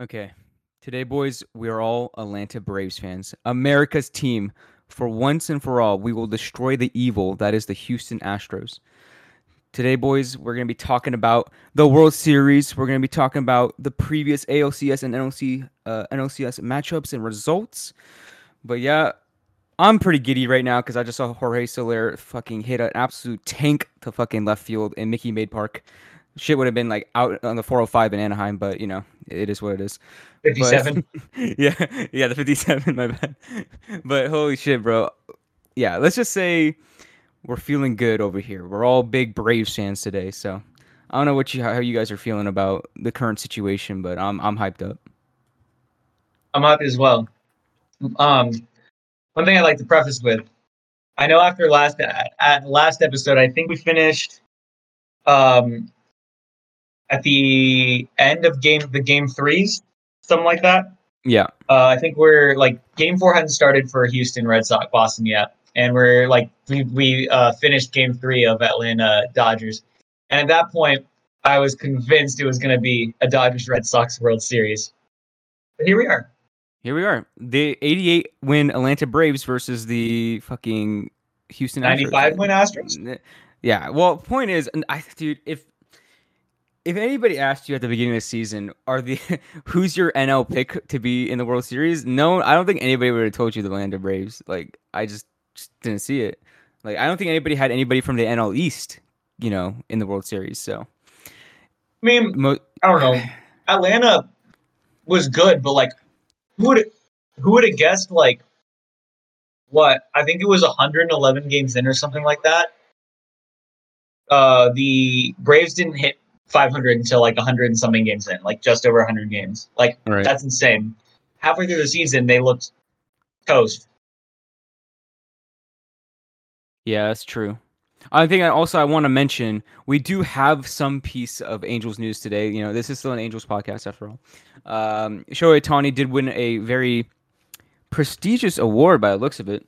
Okay. Today, boys, we are all Atlanta Braves fans. America's team. For once and for all, we will destroy the evil that is the Houston Astros. Today, boys, we're going to be talking about the World Series. We're going to be talking about the previous ALCS and NLC, uh, NLCS matchups and results. But yeah, I'm pretty giddy right now because I just saw Jorge Soler fucking hit an absolute tank to fucking left field in Mickey Maid Park. Shit would have been like out on the 405 in Anaheim, but you know, it is what it is. 57. But, yeah, yeah, the 57, my bad. But holy shit, bro. Yeah, let's just say we're feeling good over here. We're all big Braves fans today, so I don't know what you how you guys are feeling about the current situation, but I'm I'm hyped up. I'm happy as well. Um, one thing I'd like to preface with, I know after last at last episode, I think we finished um at the end of game the game threes, something like that. Yeah. Uh, I think we're like game four hadn't started for Houston Red Sox Boston yet, and we're like we we uh, finished game three of Atlanta Dodgers, and at that point I was convinced it was going to be a Dodgers Red Sox World Series. But here we are. Here we are. The 88 win Atlanta Braves versus the fucking Houston 95 Astros. win Astros. Yeah. Well, point is, I, dude, if if anybody asked you at the beginning of the season, are the who's your NL pick to be in the World Series? No, I don't think anybody would have told you the Atlanta Braves. Like, I just, just didn't see it. Like, I don't think anybody had anybody from the NL East, you know, in the World Series. So, I mean, mo- I don't know. Atlanta was good, but like, who would who would have guessed? Like, what? I think it was 111 games in or something like that. Uh, the Braves didn't hit 500 until like 100 and something games in, like just over 100 games. Like, Right. that's insane. Halfway through the season, they looked toast. Yeah, that's true. I think I also I want to mention we do have some piece of Angels news today. You know, this is still an Angels podcast after all. Um, Shohei Ohtani did win a very prestigious award by the looks of it.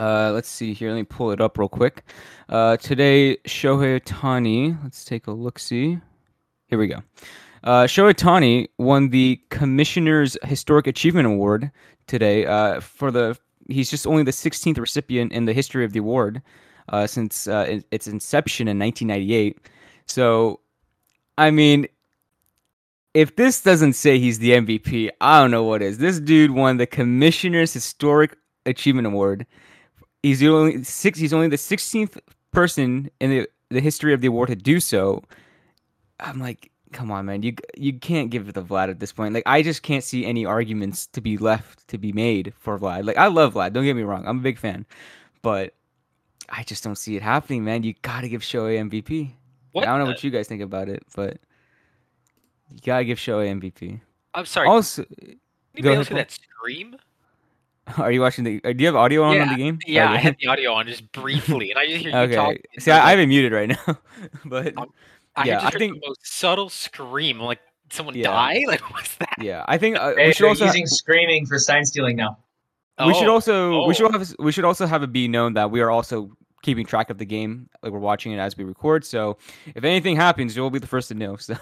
Uh, let's see here. Let me pull it up real quick. Uh, today, Shohei Ohtani. Let's take a look. See, here we go. Uh, Shohei Ohtani won the Commissioner's Historic Achievement Award today. Uh, for the he's just only the 16th recipient in the history of the award uh, since uh, its inception in 1998. So, I mean, if this doesn't say he's the MVP, I don't know what is. This dude won the Commissioner's Historic Achievement Award. He's the only six. He's only the 16th person in the, the history of the award to do so. I'm like, come on, man. You you can't give it to Vlad at this point. Like, I just can't see any arguments to be left to be made for Vlad. Like, I love Vlad. Don't get me wrong. I'm a big fan, but I just don't see it happening, man. You gotta give Shohei MVP. What I don't know what you guys think about it, but you gotta give Shohei MVP. I'm sorry. Also, Anybody go else ahead, that scream? are you watching the? uh, Do you have audio on on the game? Yeah, I Okay. had the audio on just briefly, and I just hear you Okay. talking. See, I, I have it muted right now, but Um, I yeah, just I think- the most subtle scream, like someone Yeah. die. Like what's that? yeah, I think uh, Hey, we should they're also using screaming for sign stealing now. we should Oh, also we should oh. have we should also have it be known that we are also keeping track of the game, like we're watching it as we record. So if anything happens, you'll be the first to know. So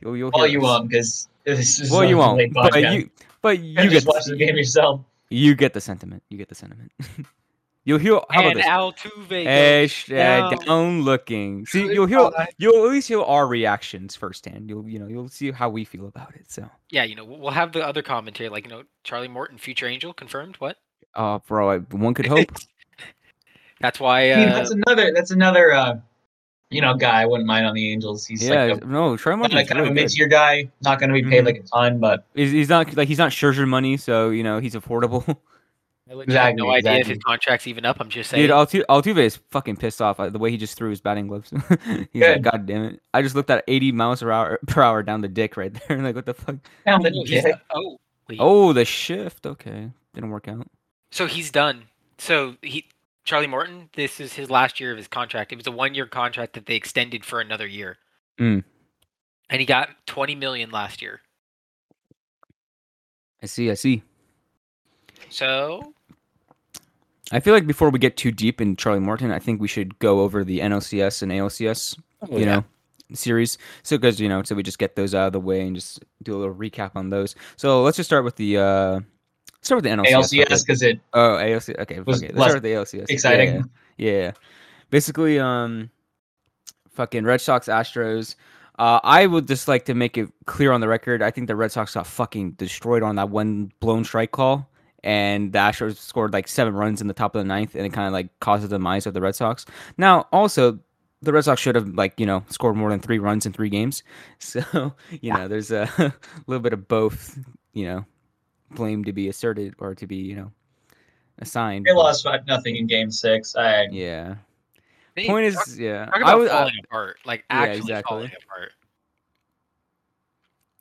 you'll you'll Well, you us. won't because this is Well, a you won't. late But podcast. you but You you get just the, watch the game yourself. You get the sentiment. You get the sentiment. you'll hear. How about and this? Altuve. Hey, goes sh- uh, down. down looking. See, you'll hear. You'll at least hear our reactions firsthand. You'll you know you'll see how we feel about it. So, Yeah, you know, we'll we'll have the other commentary, like you know, Charlie Morton, future Angel, confirmed. What? uh, bro, I, one could hope. That's why. I mean, Uh, that's another. That's another. Uh, you know, guy I wouldn't mind on the Angels. He's yeah, like a, no, Troy kind Martin's of a mid-tier guy. Not going to be paid Mhm. like a ton, but He's, he's not like he's not Scherzer money, so you know he's affordable. I legit have no Exactly, idea if his contract's even up. I'm just saying. Dude, Altu- Altuve is fucking pissed off at the way he just threw his batting gloves. he's like, God damn it! I just looked at 80 miles per hour per hour down the dick right there. like, what the fuck? down the Oh, he's- dick. oh, wait. Oh, the shift. Okay, didn't work out. So he's done. So he, Charlie Morton, this is his last year of his contract. It was a one-year contract that they extended for another year. Mm. And he got 20 million last year. I see. I see. So I feel like before we get too deep in Charlie Morton, I think we should go over the NLCS and ALCS, Oh, you know, series. So because you know, so we just get those out of the way and just do a little recap on those. So let's just start with the uh, start with the NLCS. ALCS because it Oh, ALC. Okay, was fuck. Let's start with the ALCS. Exciting. Yeah, yeah. Basically, um, fucking Red Sox, Astros. Uh, I would just like to make it clear on the record. I think the Red Sox got fucking destroyed on that one blown strike call, and the Astros scored like seven runs in the top of the ninth, and it kind of like caused the demise of the Red Sox. Now, also, the Red Sox should have like you know scored more than three runs in three games. So you know, there's a little bit of both. You know, blame to be asserted or to be you know assigned. they but- lost five nothing in Game Six. I Yeah. They- Point talk- is, yeah. talk I was, uh, falling apart, like yeah, actually exactly. falling apart.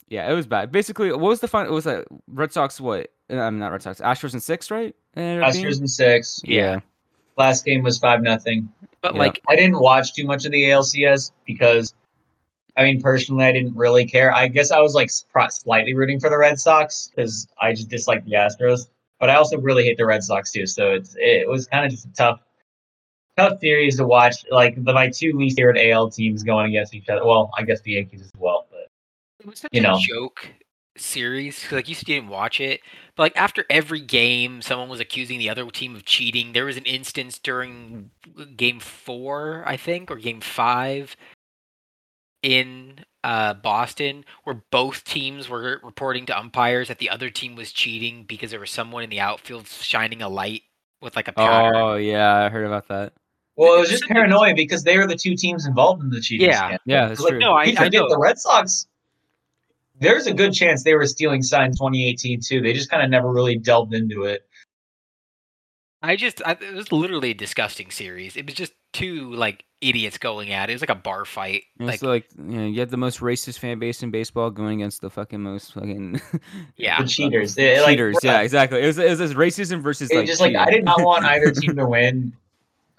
yeah, it was bad. Basically, what was the fun? It was that Red Sox. What? uh, I'm not Red Sox. Astros in six, right? It ended up being? Astros in six. Yeah. Last game was five nothing. But Yeah. like, I didn't watch too much of the ALCS because, I mean, personally, I didn't really care. I guess I was like slightly rooting for the Red Sox because I just dislike the Astros. But I also really hate the Red Sox too. So it's it was kind of just a tough, tough series to watch. Like the my two least favorite AL teams going against each other. Well, I guess the Yankees as well. But it was such you a know. joke series. Like you you didn't watch it, but like after every game, someone was accusing the other team of cheating. There was an instance during game four, I think, or game five in uh, Boston, where both teams were reporting to umpires that the other team was cheating because there was someone in the outfield shining a light with like a pattern. Oh yeah, I heard about that. well, it was just paranoia because they were the two teams involved in the cheating Yeah. scandal. Yeah, that's Like, true. No, I, You I know. the Red Sox. There's a good chance they were stealing signs 2018 too. They just kind of never really delved into it. I just, I, it was literally a disgusting series. It was just two like idiots going at it. It was like a bar fight. It's Like, like, you know, you have the most racist fan base in baseball going against the fucking most fucking yeah, The cheaters. They- like, cheaters. bruh, yeah, exactly. It was, it was this racism versus It like just like I did not want either team to win.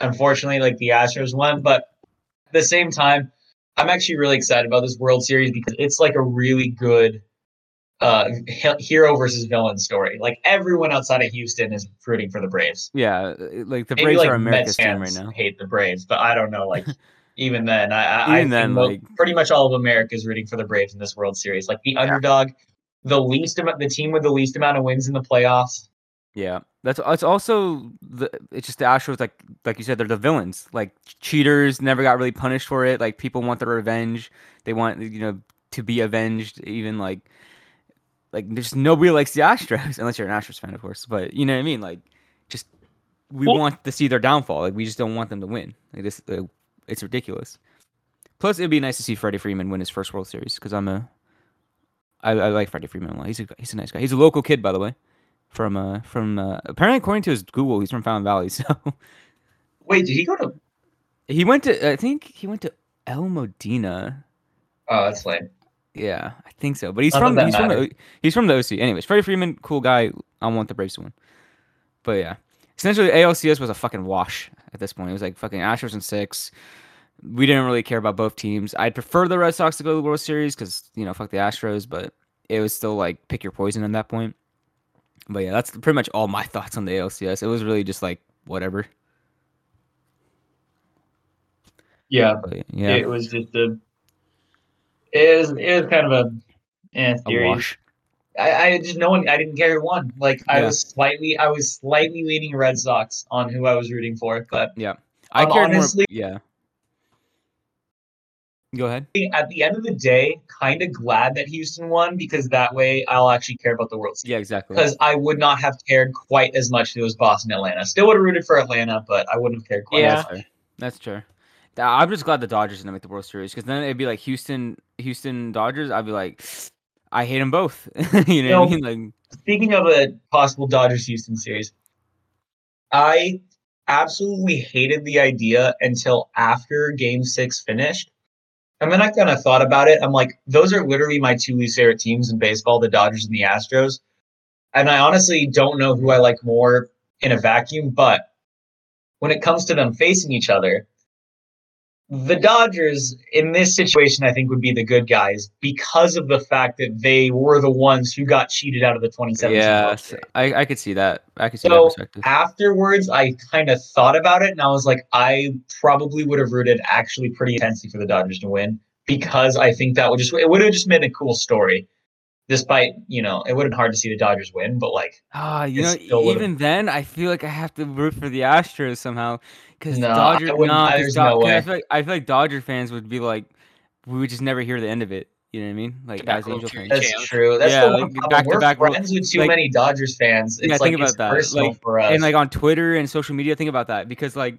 Unfortunately, like the Astros won, but at the same time, I'm actually really excited about this World Series because it's like a really good uh hero versus villain story. Like everyone outside of Houston is rooting for the Braves. Yeah, like the Maybe Braves like are America's team right now. hate the Braves, but I don't know. Like even then, I, I, I Even think then, like- pretty much all of America is rooting for the Braves in this World Series. Like the underdog, the least amount, the team with the least amount of wins in the playoffs. Yeah, that's it's also the it's just the Astros like like you said they're the villains like cheaters never got really punished for it like people want their revenge they want you know to be avenged even like like there's nobody likes the Astros unless you're an Astros fan of course but you know what I mean? Like just we Well- want to see their downfall. Like we just don't want them to win. Like this uh, it's ridiculous. Plus it'd be nice to see Freddie Freeman win his first World Series because I'm a I, I like Freddie Freeman a lot. He's a he's a nice guy. He's a local kid by the way from uh from uh apparently according to his Google he's from Fountain Valley so. Wait, did he go to? he went to I think he went to El Modena. Oh, that's lame. Yeah I think so but he's None from he's from the, he's from the OC anyways Freddie Freeman cool guy. I want the Braves to win. But yeah essentially ALCS was a fucking wash at this point. It was like fucking Astros in six. We didn't really care about both teams. I'd prefer the Red Sox to go to the World Series because you know fuck the Astros but it was still like pick your poison at that point. But yeah that's pretty much all my thoughts on the ALCS it was really just like whatever. Yeah, but yeah. It was just a. It was, it was kind of a, eh, a series. wash I, I just no one. I didn't care who won. Like I Yeah. was slightly, I was slightly leaning Red Sox on who I was rooting for, but yeah, I Um, cared honestly- more. Yeah. Go ahead. at the end of the day, kind of glad that Houston won because that way I'll actually care about the World Series. Yeah, exactly. Because I would not have cared quite as much if it was Boston, Atlanta. Still would have rooted for Atlanta, but I wouldn't have cared quite. Yeah. as That's fair. That's true. I'm just glad the Dodgers didn't make the World Series because then it'd be like Houston, Houston Dodgers. I'd be like, I hate them both. you know what I mean? Like, Speaking of a possible Dodgers Houston series, I absolutely hated the idea until after game six finished. And then I kind of thought about it. I'm like, those are literally my two least favorite teams in baseball, the Dodgers and the Astros. And I honestly don't know who I like more in a vacuum, but when it comes to them facing each other, the Dodgers in this situation, I think, would be the good guys because of the fact that they were the ones who got cheated out of the 2017 yeah, World s- Series. I, I could see that. I could see that So perspective. afterwards, I kind of thought about it and I was like, I probably would have rooted actually pretty intensely for the Dodgers to win because I think that would just it would have just made a cool story. Despite you know, it would have been hard to see the Dodgers win, but like Ah, you know, even then, I feel like I have to root for the Astros somehow because No, I Dodger. wouldn't- Nah, I- 'cause there's Do- no 'cause I way. feel like I feel like Dodger fans would be like, we would just never hear the end of it. You know what I mean? Like Tobacco as Angel fans. that's true. That's Yeah, the like, back to We're back, we're- friends with too like- many Dodgers fans. It's Yeah, like think it's about that, personal like, for us. and like on Twitter and social media, think about that because like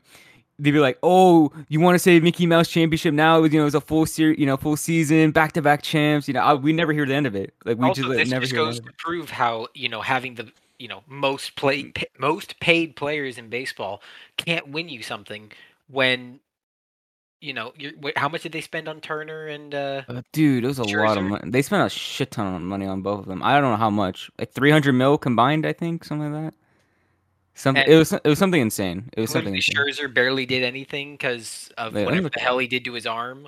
they'd be like, "Oh, you want to say Mickey Mouse Championship now? It was You know, it was a full series, you know, full season, back to back champs. You know, I, we never hear the end of it. Like we also, just this never just goes to prove how you know having the you know most play pa- most paid players in baseball can't win you something when you know how much did they spend on Turner and uh. Uh, dude, it was a lot of money. They spent a shit ton of money on both of them. I don't know how much, like three hundred mil combined. I think something like that. Something. And- It was. It was something insane. It was something. Insane. Scherzer barely did anything because of Wait, whatever the hell he did to his arm.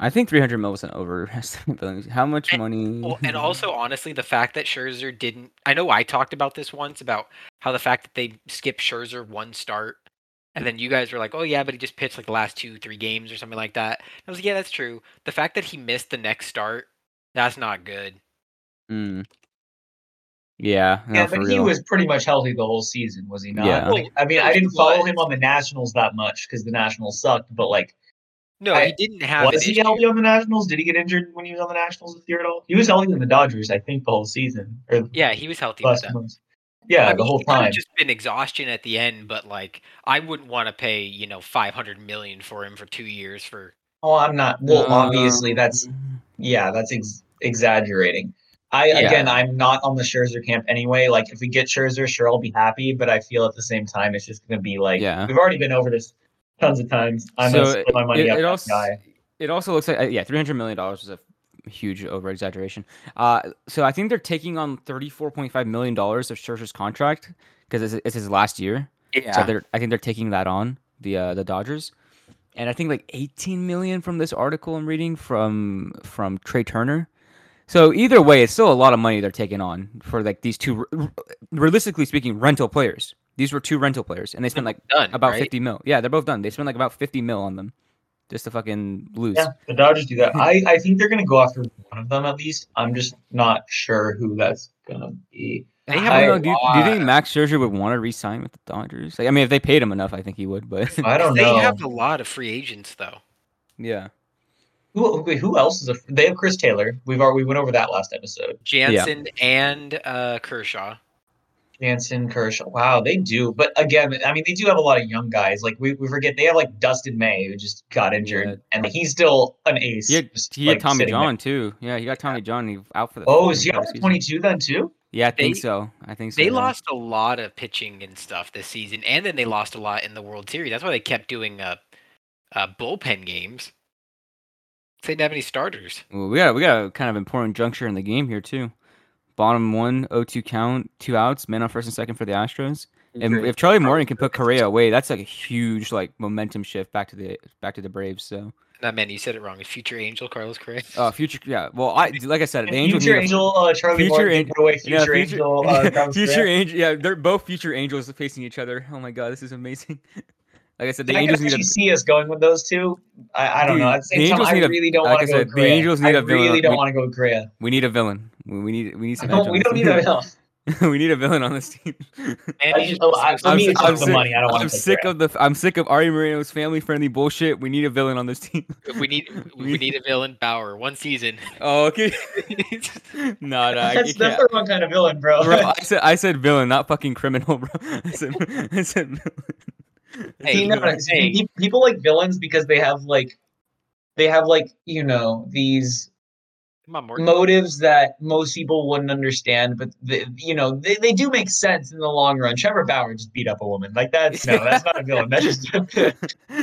I think three hundred mil was an overestimate. How much And- money? Well, and also, honestly, the fact that Scherzer didn't. I know I talked about this once about how the fact that they skipped Scherzer one start, and then you guys were like, oh, yeah, but he just pitched like the last two, three games or something like that. I was like, yeah, that's true. The fact that he missed the next start, that's not good. Mm. Yeah. No, yeah, for but he real. was pretty much healthy the whole season, was he not? Yeah. Like, I mean, I didn't follow him on the Nationals that much because the Nationals sucked. But like, No, I- he didn't have was he issue. healthy on the Nationals? Did he get injured when he was on the Nationals this year at all? He was healthy in the Dodgers, I think, the whole season or Yeah, he was healthy with last them. Yeah, I the whole it might have time. just been exhaustion at the end, but like, I wouldn't want to pay you know five hundred million for him for two years for. Oh, I'm not. Well, obviously, that's Um, yeah, that's ex- exaggerating. I Yeah. again, I'm not on the Scherzer camp anyway. Like, if we get Scherzer, sure, I'll be happy. But I feel at the same time, it's just going to be like Yeah. we've already been over this tons of times. I'm going to So split my money it, up it also guy. it also looks like uh, yeah, three hundred million dollars is a huge over exaggeration. Uh, so I think they're taking on thirty four point five million dollars of Scherzer's contract because it's, it's his last year. So they're I think they're taking that on the uh, the Dodgers, and I think like eighteen million from this article I'm reading from from Trea Turner. So either way, it's still a lot of money they're taking on for like these two, realistically speaking, rental players. These were two rental players, and they spent like done about right? fifty mil. Yeah, they're both done. They spent like about fifty mil on them, just to fucking lose. Yeah, the Dodgers do that. I, I think they're going to go after one of them at least. I'm just not sure who that's going to be. They have don't know. Do you, do you think. Max Scherzer would want to re-sign with the Dodgers? Like, I mean, if they paid him enough, I think he would. But I don't they know. They have a lot of free agents though. yeah, Who, who else is a? They have Chris Taylor. We've already we went over that last episode. Jansen and uh, Kershaw. Jansen, Kershaw. Wow, they do. But again, I mean, they do have a lot of young guys. Like we, we forget they have like Dustin May who just got injured, Yeah. and he's still an ace. he had, just, he had like, Tommy sitting there. John too. Yeah, he got Tommy John. He out for the. Oh, fucking is he entire up to season. 22 then too? Yeah, I think They- so. I think so. They yeah. lost a lot of pitching and stuff this season, and then they lost a lot in the World Series. That's why they kept doing uh, uh bullpen games. They didn't have any starters. Well, we got we got a kind of important juncture in the game here too. Bottom one, 0-2 count, two outs, man on first and second for the Astros. And if Charlie Morton can put Correa away, that's like a huge like momentum shift back to the back to the Braves. So, Not man, you said it wrong. Future Angel Carlos Correa. uh, future, yeah. Well, I like I said, the And Angels future need a- Angel, uh, Charlie Future Morton, Angel- put away yeah, future, Angel, uh, Carlos future angel. Yeah, they're both future angels facing each other. Oh my god, this is amazing. like I said, the I Angels need actually a. see us going with those two. I, I don't know. Dude, At the same the time, Angels I need a- really don't want I to go said, the Angels need I a villain. really don't want to go with Correa. We need a villain. We we need we need some. No, edge we don't need a villain. we need a villain on this team. Man, I he's just- oh, I- just for I'm sick- I'm sick- money. I don't want I'm to take sick Correa. of the. I'm sick of Arte Moreno's family friendly bullshit. We need a villain on this team. we need we need a villain Bauer one season. Oh, okay. no, no, That's, I that's can't. the wrong kind of villain, bro. Bro, I said I said villain, not fucking criminal, bro. I said I said villain. Hey, See, you know what I'm saying? people like villains because they have like, they have like you know these on, motives that most people wouldn't understand, but they, you know they, they do make sense in the long run. Trevor Bauer just beat up a woman. Like that's no, that's not a villain. That's just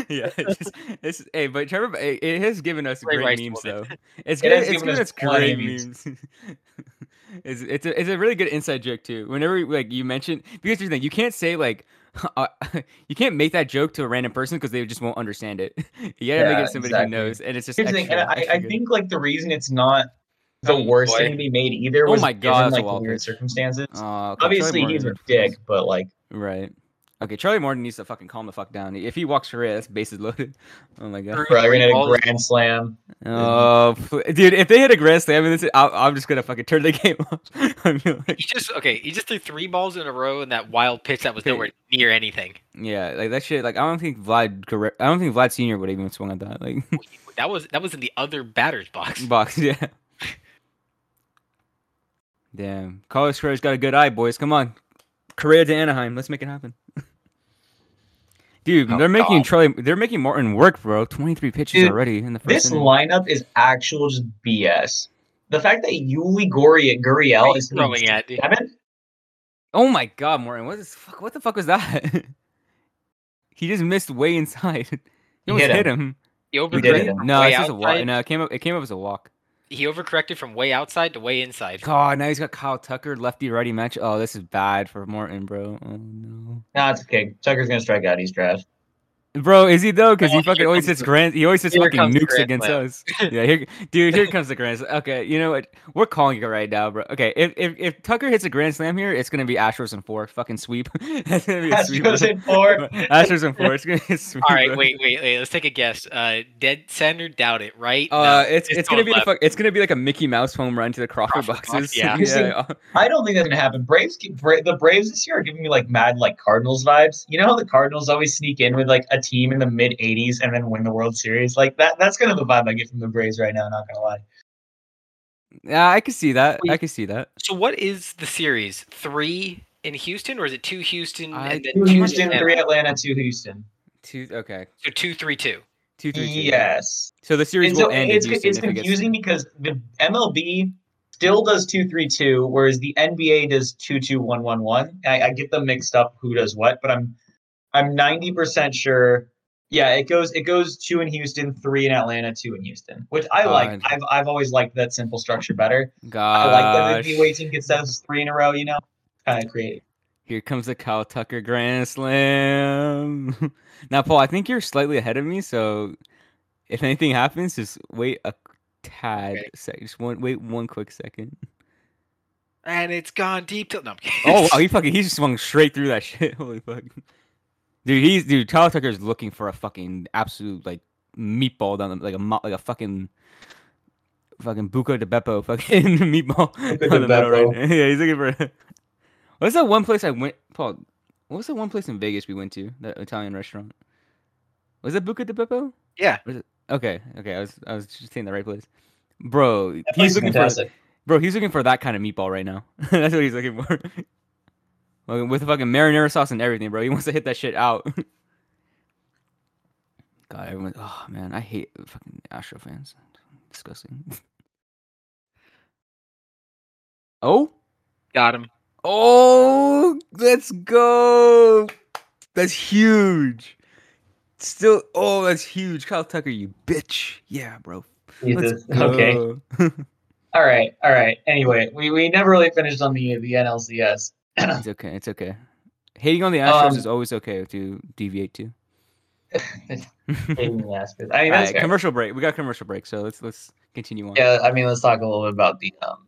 yeah, it's, just, it's hey, but Trevor, it, it has given us Ray great Rice memes woman. though. It's It good. has It's given given us us great of memes. it's it's a, it's a really good inside joke too. Whenever like you mention because here's the thing, you can't say like. Uh, you can't make that joke to a random person because they just won't understand it. you gotta make Yeah, it somebody exactly. who knows, and it's just Here's thing, extra, and I, I think like the reason it's not the Oh, worst boy. thing to be made either Oh was my God, given like the wild weird circumstances. Uh, Obviously, he's a dick, but like Right. Okay, Charlie Morton needs to fucking calm the fuck down. If he walks for Correa, that's bases loaded. Oh my god. Bro, you're gonna hit a grand slam. Oh, dude, if they hit a grand slam, this, I'm, I'm just gonna fucking turn the game off. I'm like, He just okay. He just threw three balls in a row in that wild pitch that was Okay. nowhere near anything. yeah, like that shit. Like I don't think Vlad, Guerre- I don't think Vlad Senior would even swung at that. Like That was that was in the other batter's box. box, yeah. Damn, Carlos Correa's got a good eye, boys. Come on, Correa to Anaheim. Let's make it happen. Dude, Oh, they're making God. Charlie. They're making Morton work, bro. Twenty three pitches Dude, already in the first. This inning. lineup is actual just BS. The fact that Yuli Guri Guriel is you throwing at, dude? seven. Oh my God, Morton! What is fuck? What the fuck was that? he just missed way inside. He He almost hit hit him. him. He did overcorrected hit him. from No, way it's just a walk. No, it came up. It came up as a walk. He overcorrected from way outside to way inside. God, now he's got Kyle Tucker, lefty righty match. Oh, this is bad for Morton, bro. Oh no, No, it's okay. Tucker's gonna strike out. He's trash. Bro, is he though? Because Oh, he fucking always hits the- grand. He always hits fucking nukes against slam. us. yeah, here, dude, here comes the grand. Slam. Okay, you know what? We're calling it right now, bro. Okay, if if, if Tucker hits a grand slam here, it's gonna be Astros and four. Fucking sweep. That's gonna be a sweep. Astros in four. Astros and four. It's gonna be a sweep. All right, bro. wait, wait, wait. Let's take a guess. Uh, dead center, doubt it, right? Uh, No, it's it's going gonna be the left. fuck, it's gonna be like a Mickey Mouse home run to the Crawford, Crawford box, boxes. yeah. See- yeah. I don't think that's gonna happen. Braves, keep- Bra- the Braves this year are giving me like mad like Cardinals vibes. You know how the Cardinals always sneak in with like a team in the mid '80s and then win the World Series. Like that. That's kind of the vibe I get from the Braves right now. Not gonna lie. Yeah, I can see that. I can see that. So what is the series? Three in Houston, or is it two Houston I- and then Two two Houston, Atlanta? three Atlanta, two Houston. Two. Okay. So two, three, two. Two, three, two. Yes. So the series And so will end in it's, Houston it's if it gets- confusing because the MLB still does two three two, whereas the NBA does two two one one one. I, I get them mixed up who does what, but I'm I'm ninety percent sure. Yeah, it goes it goes two in Houston, three in Atlanta, two in Houston, which I like. I've I've always liked that simple structure better. God. I Gosh. like that the away team gets those three in a row. You know, kind of creative. Here comes the Kyle Tucker Grand Slam. now, Paul, I think you're slightly ahead of me, so if anything happens, just wait a tad Okay. sec. Just one, wait one quick second. And it's gone deep till no. I'm. Oh wow, he fucking he just swung straight through that shit. Holy fuck. Dude, he's dude, Kyle Tucker is looking for a fucking absolute like meatball down the, like a like a fucking fucking Buca de Beppo fucking meatball Buco down de the middle right now. Yeah, he's looking for What's that one place I went Paul? What was that one place in Vegas we went to? That Italian restaurant. Was it Buca de Beppo? yeah. Okay, okay, I was I was just saying the right place. Bro, That he's is looking for. Bro, he's looking for that kind of meatball right now. That's what he's looking for. Fucking- With fucking marinara sauce and everything, bro. He wants to hit that shit out. God, everyone. Oh man, I hate fucking Astro fans. Disgusting. Oh, Got him. oh, let's go. That's huge. Still, oh, that's huge. Kyle Tucker, you bitch. Yeah, bro. Let's Jesus. Okay. go. All right. All right. Anyway, we, we never really finished on the the NLCS. It's okay. It's okay. Hating on the Astros Um, is always okay to deviate to. Hating the Astros. I mean, that's Alright, commercial break. We got commercial break, so let's let's continue on. Yeah, I mean, let's talk a little bit about the um,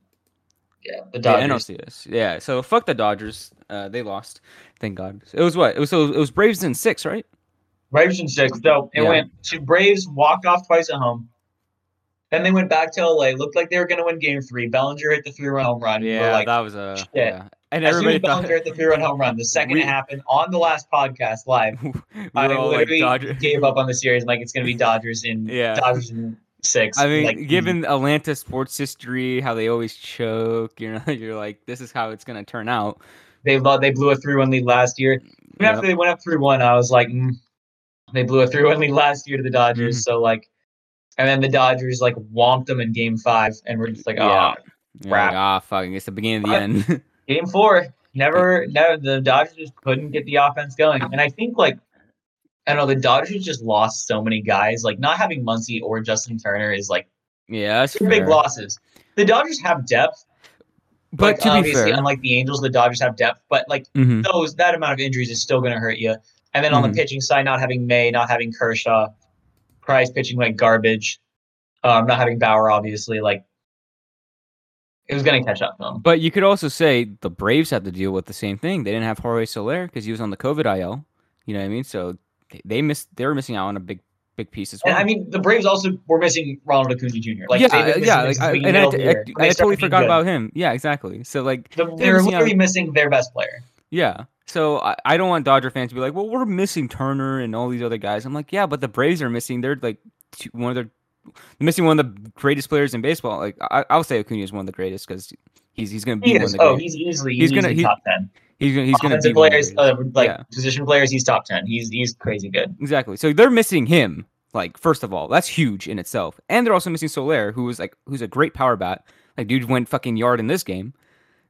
yeah, the Dodgers. NLCS. Yeah. So fuck the Dodgers. Uh, they lost. Thank God. It was what? It was so it was Braves in six, right? Braves in six. So it Yeah. went to Braves walked off twice at home. Then they went back to LA. Looked like they were going to win Game Three. Bellinger hit the three-run home run. Yeah, like, that was a shit. yeah. And soon everybody thought Bellinger hit the three-run home run, the second We- it happened on the last podcast live, we I were all like literally gave up on the series. Like it's going to be Dodgers in Yeah. Dodgers in six. I mean, like, given Atlanta sports history, how they always choke, you know, you're like, this is how it's gonna turn out. they lo- they blew a three-one lead last year. Even Yep. after they went up three-one, I was like, mm. they blew a three-one lead last year to the Dodgers. Mm-hmm. So like, and then the Dodgers like whomped them in Game Five, and we're just like, oh, Yeah. Like, crap. ah, fucking, it's the beginning of the But- end. Game Four, never, never. The Dodgers just couldn't get the offense going, and I think like. I don't know the Dodgers just lost so many guys. Like not having Muncy or Justin Turner is like yeah, that's big losses. The Dodgers have depth, But like, to be fair, unlike the Angels, the Dodgers have depth. But like Mhm. those, that amount of injuries is still going to hurt you. And then on Mhm. the pitching side, not having May, not having Kershaw, Price pitching like garbage, um, not having Bauer, obviously, like it was gonna catch up to them. But you could also say the Braves had to deal with the same thing. They didn't have Jorge Soler because he was on the COVID IL. You know what I mean? So they- missed. They were missing out on a big, big piece as well. And I mean, the Braves also were missing Ronald Acuna Jr. Like, yeah, uh, yeah. Like, I, and I. I, I totally forgot good. about him. Yeah, exactly. So like, The, they're they're missing out- literally missing their best player. Yeah. So I, I don't want Dodger fans to be like, well, we're missing Turner and all these other guys. I'm like, yeah, but the Braves are missing. They're like two, one of their missing one of the greatest players in baseball. Like I, I'll say Acuna is one of the greatest because he's he's gonna be He one of the Oh, greatest. he's easily He's he's, gonna- easily he- top ten. he's gonna he's gonna be Offensive one of the players, uh, like Yeah. position players, he's top ten. He's he's crazy good. Exactly. So they're missing him. Like first of all, that's huge in itself, and they're also missing Soler, who was like who's a great power bat. Like dude went fucking yard in this game.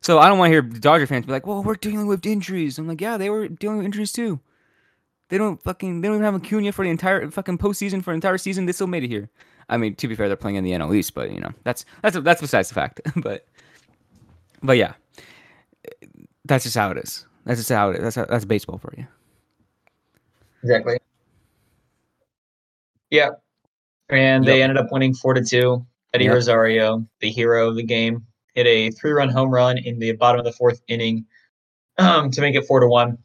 So I don't want to hear Dodger fans be like, "Well, we're dealing with injuries." I'm like, "Yeah, they were dealing with injuries too." They don't fucking they don't even have Acuna for the entire fucking postseason for an entire season. They still made it here. I mean, to be fair, they're playing in the NL East, but you know that's that's that's besides the fact. but but yeah, that's just how it is. That's just how it is. That's how, that's baseball for you. Exactly. Yeah. And they ended up winning four to two. Eddie Yep. Rosario, the hero of the game, hit a three-run home run in the bottom of the fourth inning um, to make it four to one.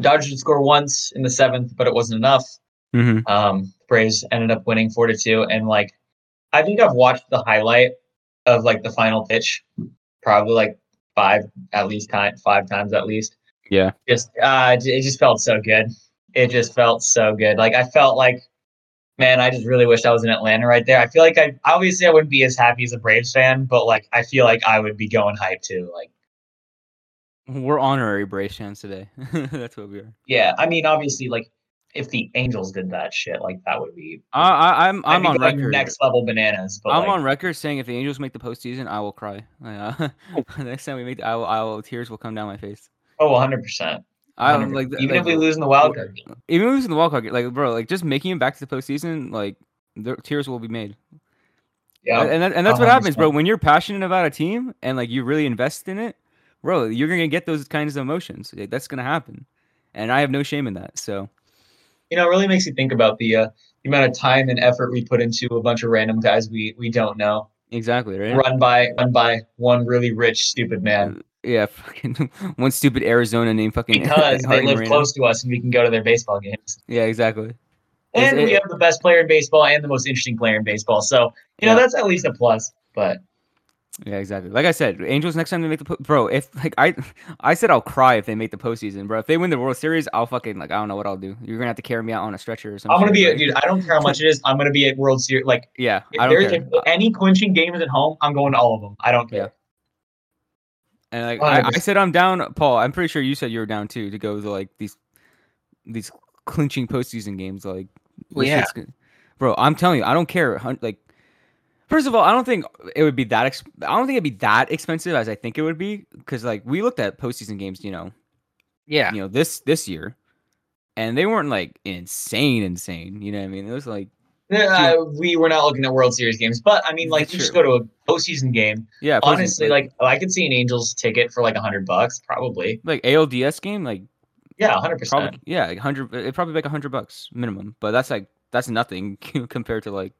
Dodgers score once in the seventh, but it wasn't enough. Mm-hmm. Um, Braves ended up winning four to two, and like, I think I've watched the highlight of like the final pitch, probably like five at least time, five times at least Yeah. just uh it just felt so good it just felt so good like i felt like man i just really wish i was in atlanta right there i feel like i obviously i wouldn't be as happy as a braves fan but like i feel like i would be going hype too like We're honorary Braves fans today. That's what we are. yeah i mean obviously like if the angels did that shit like that would be I, I, I'm I'm on going record. next level bananas but I'm like, on record saying if the Angels make the postseason, I will cry. Uh, next time we make, I will, I will, tears will come down my face. oh 100% I 100%. like even like, if we lose in the wild card game. even losing the wild card, game, like bro, like just making it back to the postseason, like the tears will be made. yeah and that, and that's what happens, bro. When you're passionate about a team and like you really invest in it, bro, you're gonna get those kinds of emotions. Like, That's gonna happen, and I have no shame in that. So you know it really makes you think about the uh the amount of time and effort we put into a bunch of random guys we we don't know exactly, right? run by run by one really rich stupid man Yeah, fucking one stupid Arizona named fucking because they live Moreno. close to us and we can go to their baseball games. Yeah, exactly. And we have the best player in baseball and the most interesting player in baseball. So, you know, that's at least a plus. But Yeah, exactly. Like I said, Angels next time they make the po- bro. If like I, I said I'll cry if they make the postseason, bro. If they win the World Series, I'll fucking like I don't know what I'll do. You're gonna have to carry me out on a stretcher or something. I'm gonna be, a, dude. I don't care how much it is. I'm gonna be at World Series. Like, Yeah, if I don't there's care. if any clinching games at home, I'm going to all of them. I don't care. And like I, I said, I'm down. Paul, I'm pretty sure you said you were down too to go to like these these clinching postseason games. Like, Well, yeah. bro. I'm telling you, I don't care. Like, first of all, I don't think it would be that. Ex- I don't think it'd be that expensive as I think it would be because like we looked at postseason games, you know, Yeah. you know this this year, and they weren't like insane, insane. You know what I mean? It was like Uh, we were not looking at World Series games, but I mean, like, That's you just go to a postseason game. yeah, postseason, Honestly, like, I could see an Angels ticket for like a hundred bucks, probably. like ALDS game, like Yeah, hundred percent. yeah, like hundred. It probably like a hundred bucks minimum, but that's like that's nothing compared to like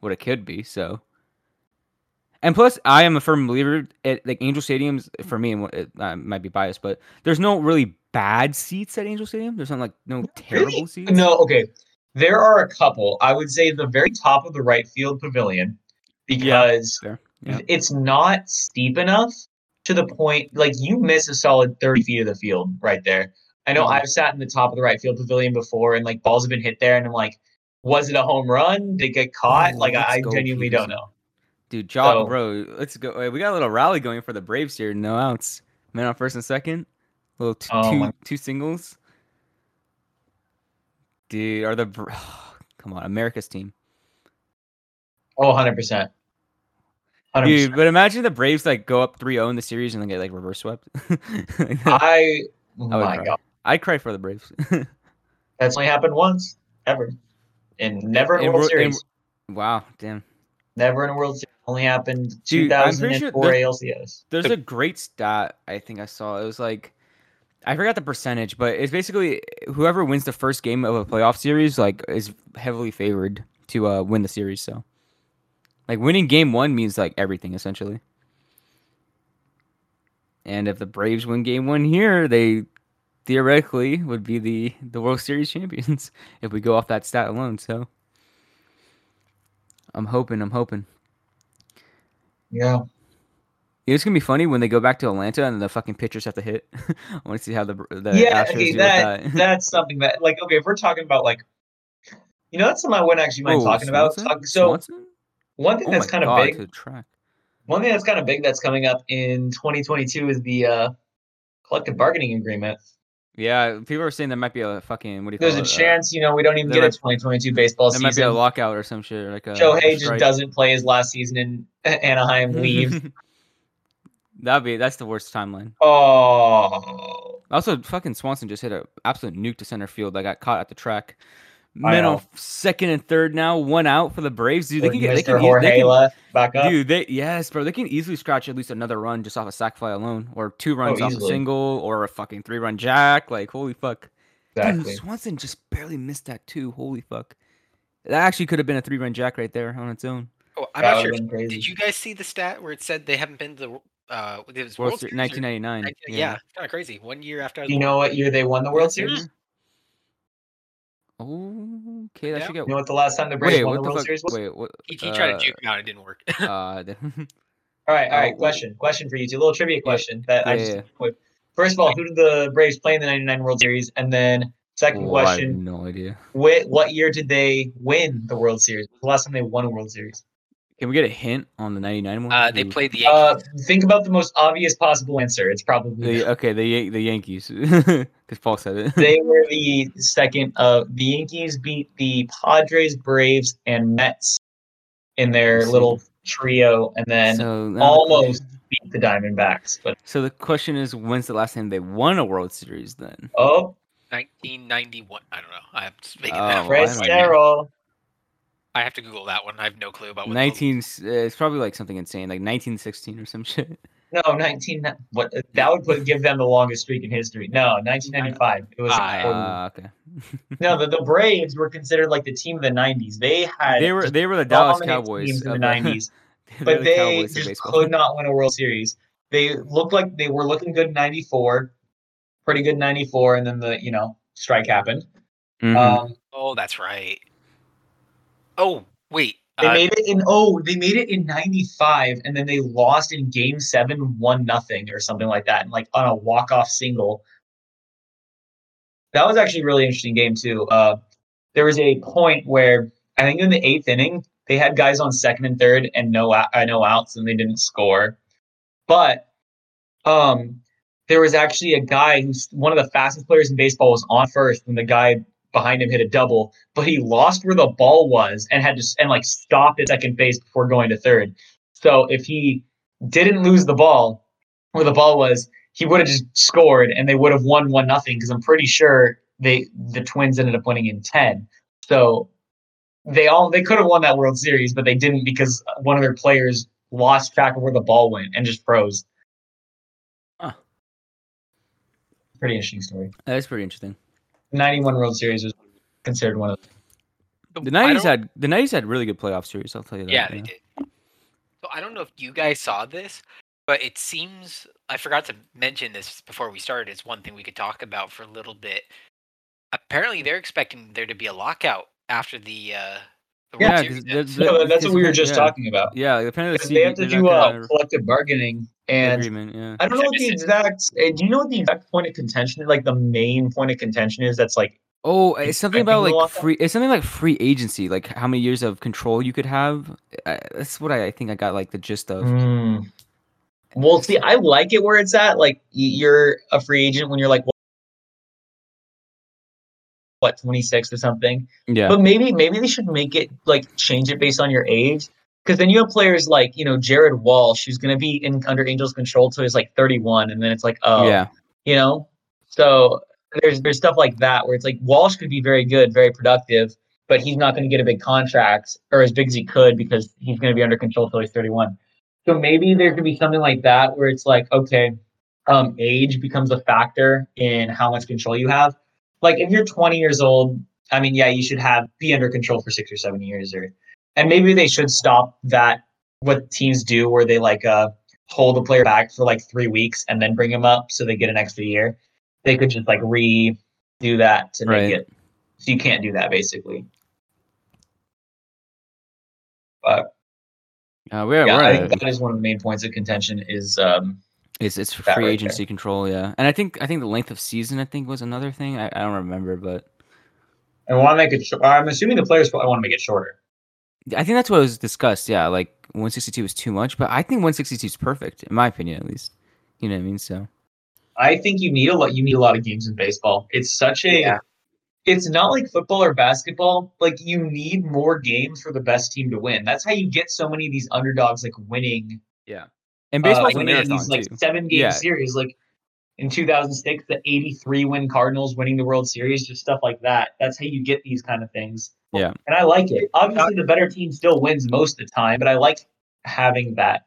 what it could be. So, and plus, I am a firm believer at like Angel Stadiums for me, and what- it I might be biased, but there's no really bad seats at Angel Stadium. There's not like no terrible Really? seats. No, okay. There are a couple. I would say the very top of the right field pavilion because Fair. Yeah. it's not steep enough to the point like you miss a solid 30 feet of the field right there. I know Mhm. I've sat in the top of the right field pavilion before and like balls have been hit there and I'm like, was it a home run? Did it get caught? Oh, like I, I genuinely don't know. Dude, Jock, So- bro, let's go. We got a little rally going for the Braves here. No outs. Man on first and second. Little t- Oh two two singles. Dude, are the Br- come on America's team, Oh, 100%. 100%. dude? But imagine the Braves like go up 3-0 in the series and then get like reverse swept. I, oh my cry. God. I'd cry for the Braves. That's only happened once, ever. And never in World Wor- in- Series. wow, damn. Never in a World Series. Only happened Dude, I'm pretty sure 2004 there- ALCS. There's a great stat I think I saw. It was like I forgot the percentage, but it's basically whoever wins the first game of a playoff series like is heavily favored to uh, win the series. So like winning game one means like everything essentially. And if the Braves win game one here, they theoretically would be the the World Series champions if we go off that stat alone. So I'm hoping, I'm hoping. Yeah. It's gonna be funny when they go back to Atlanta and the fucking pitchers have to hit. I want to see how the the yeah, Astros okay, that, that. that's something that like okay, if we're talking about like you know that's something I wouldn't actually mind Oh, talking about. Swanson? Talk- So Swanson? one thing oh that's kind of big, one thing that's kind of big that's coming up in 2022 is the uh, collective bargaining agreement. Yeah, people are saying there might be a fucking what do you call There's a it? Uh, chance, you know, we don't even there get a might- 2022 baseball season. there might be a season. lockout or some shit like a Shohei a just strike. doesn't play his last season in Anaheim. Leave. That'd be that's the worst timeline. oh, Also, fucking Swanson just hit a absolute nuke to center field. that got caught at the track. I Men know. on second and third now, one out for the Braves. Dude, they can get they Mr. can, Jorge they can back up. dude, they yes, bro. They can easily scratch at least another run just off a sack fly alone, or two runs off a Oh, single, or a fucking three run jack. Like holy fuck. Dude. Swanson just barely missed that too. Holy fuck. That actually could have been a three run jack right there on its own. Oh, I'm That not sure. if- Did you guys see the stat where it said they haven't been to the uh it was World World Series 1999. 19 yeah, it's kind of crazy. One year after Do you born. know what year they won the World Yeah. Series? Okay. That Yeah. should You get. know what the last time the Braves Wait, won what the the World fuck? Series was? Wait, what? He, he tried uh, to juke me out. It didn't work. uh, All right, all right. Uh, Question, question for you two. A little trivia question that I yeah, just yeah. quick. First of all, who did the Braves play in the '99 World Series? And then second oh, I have question, no idea. wh- what year did they win the World Series? The last time they won a World Series? Can we get a hint on the 99 one? Uh, they played the Yankees. Uh, think about the most obvious possible answer. It's probably The, okay, the the Yankees, because Paul said it. they were the second. Uh, the Yankees beat the Padres, Braves, and Mets in their little trio, and then so now the almost beat the Diamondbacks. But So the question is, when's the last time they won a World Series? Then oh, 1991. I don't know. I'm just making Oh, that. I up. Fred don't know. Cerro. I have to Google that one. I have no clue about what. 19. Uh, it's probably like something insane, like 1916 or some shit. No, 19. What that would put give them the longest streak in history. No, 1995. It was Ah, Uh, okay. no. The, the Braves were considered like the team of the 90s. They had They were they were the Dallas dominant Cowboys teams in the of 90s, but the they Cowboys just could not win a World Series. They looked like they were looking good in 94, pretty good in 94, and then the you know strike happened. Mhm. Um, Oh, that's right. Oh, wait. they Uh, made it in oh they made it in 95 and then they lost in game seven one nothing or something like that and like on a walk-off single that was actually a really interesting game too uh there was a point where i think in the eighth inning they had guys on second and third and no uh, no outs and they didn't score but um there was actually a guy who's one of the fastest players in baseball was on first and the guy behind him hit a double but he lost where the ball was and had to and like stopped at second base before going to third. So if he didn't lose the ball where the ball was, he would have just scored and they would have won one nothing because I'm pretty sure they the Twins ended up winning in ten. So they all they could have won that World Series, but they didn't because one of their players lost track of where the ball went and just froze. Huh. Pretty interesting story. That is pretty interesting. 91 World Series was considered one of The I nineties had the nineties had really good playoff series. I'll tell you that. Yeah, they did. So I don't know if you guys saw this, but it seems I forgot to mention this before we started. It's one thing we could talk about for a little bit. Apparently, they're expecting there to be a lockout after the uh, the Yeah, World 'cause the- the- No, that's what we were just yeah. talking about. Yeah, apparently the Because they have to do they've got a collective bargaining, and agreement. Yeah. I don't know what the exact. uh, Do you know what the exact point of contention, like the main point of contention, is? That's like Oh, it's something about like free. It's something like free agency, like how many years of control you could have. Uh, that's what I, I think I got like the gist of. Mm. Well, see, I like it where it's at. Like you're a free agent when you're like what 26 or something. Yeah. But maybe maybe they should make it like change it based on your age. Because then you have players like you know Jared Walsh, who's going to be in under Angels control till he's like 31, and then it's like oh yeah. you know. So there's there's stuff like that where it's like Walsh could be very good, very productive, but he's not going to get a big contract or as big as he could because he's going to be under control till he's 31. So maybe there could be something like that where it's like okay, um, age becomes a factor in how much control you have. Like if you're 20 years old, I mean, yeah, you should have be under control for six or seven years, or and maybe they should stop that what teams do where they like uh hold a player back for like three weeks and then bring him up so they get an extra year. They could just like redo that to make it. So you can't do that basically. But Uh, we're, yeah, we're I think that is one of the main points of contention is um It's it's free right agency control, yeah. And I think I think the length of season I think was another thing. I, I don't remember, but I want to make it. Sh- I'm assuming the players probably want to make it shorter. I think that's what was discussed. Yeah, like 162 is too much, but I think 162 is perfect in my opinion, at least. You know what I mean? So I think you need a lot. You need a lot of games in baseball. It's such a. Yeah. It's not like football or basketball. Like you need more games for the best team to win. That's how you get so many of these underdogs like winning. And uh, baseball's a winning marathon these like too. seven game Yeah. series. Like in 2006, the 83 win Cardinals winning the World Series, just stuff like that. That's how you get these kind of things. Yeah. and I like it. Obviously, the better team still wins most of the time, but I like having that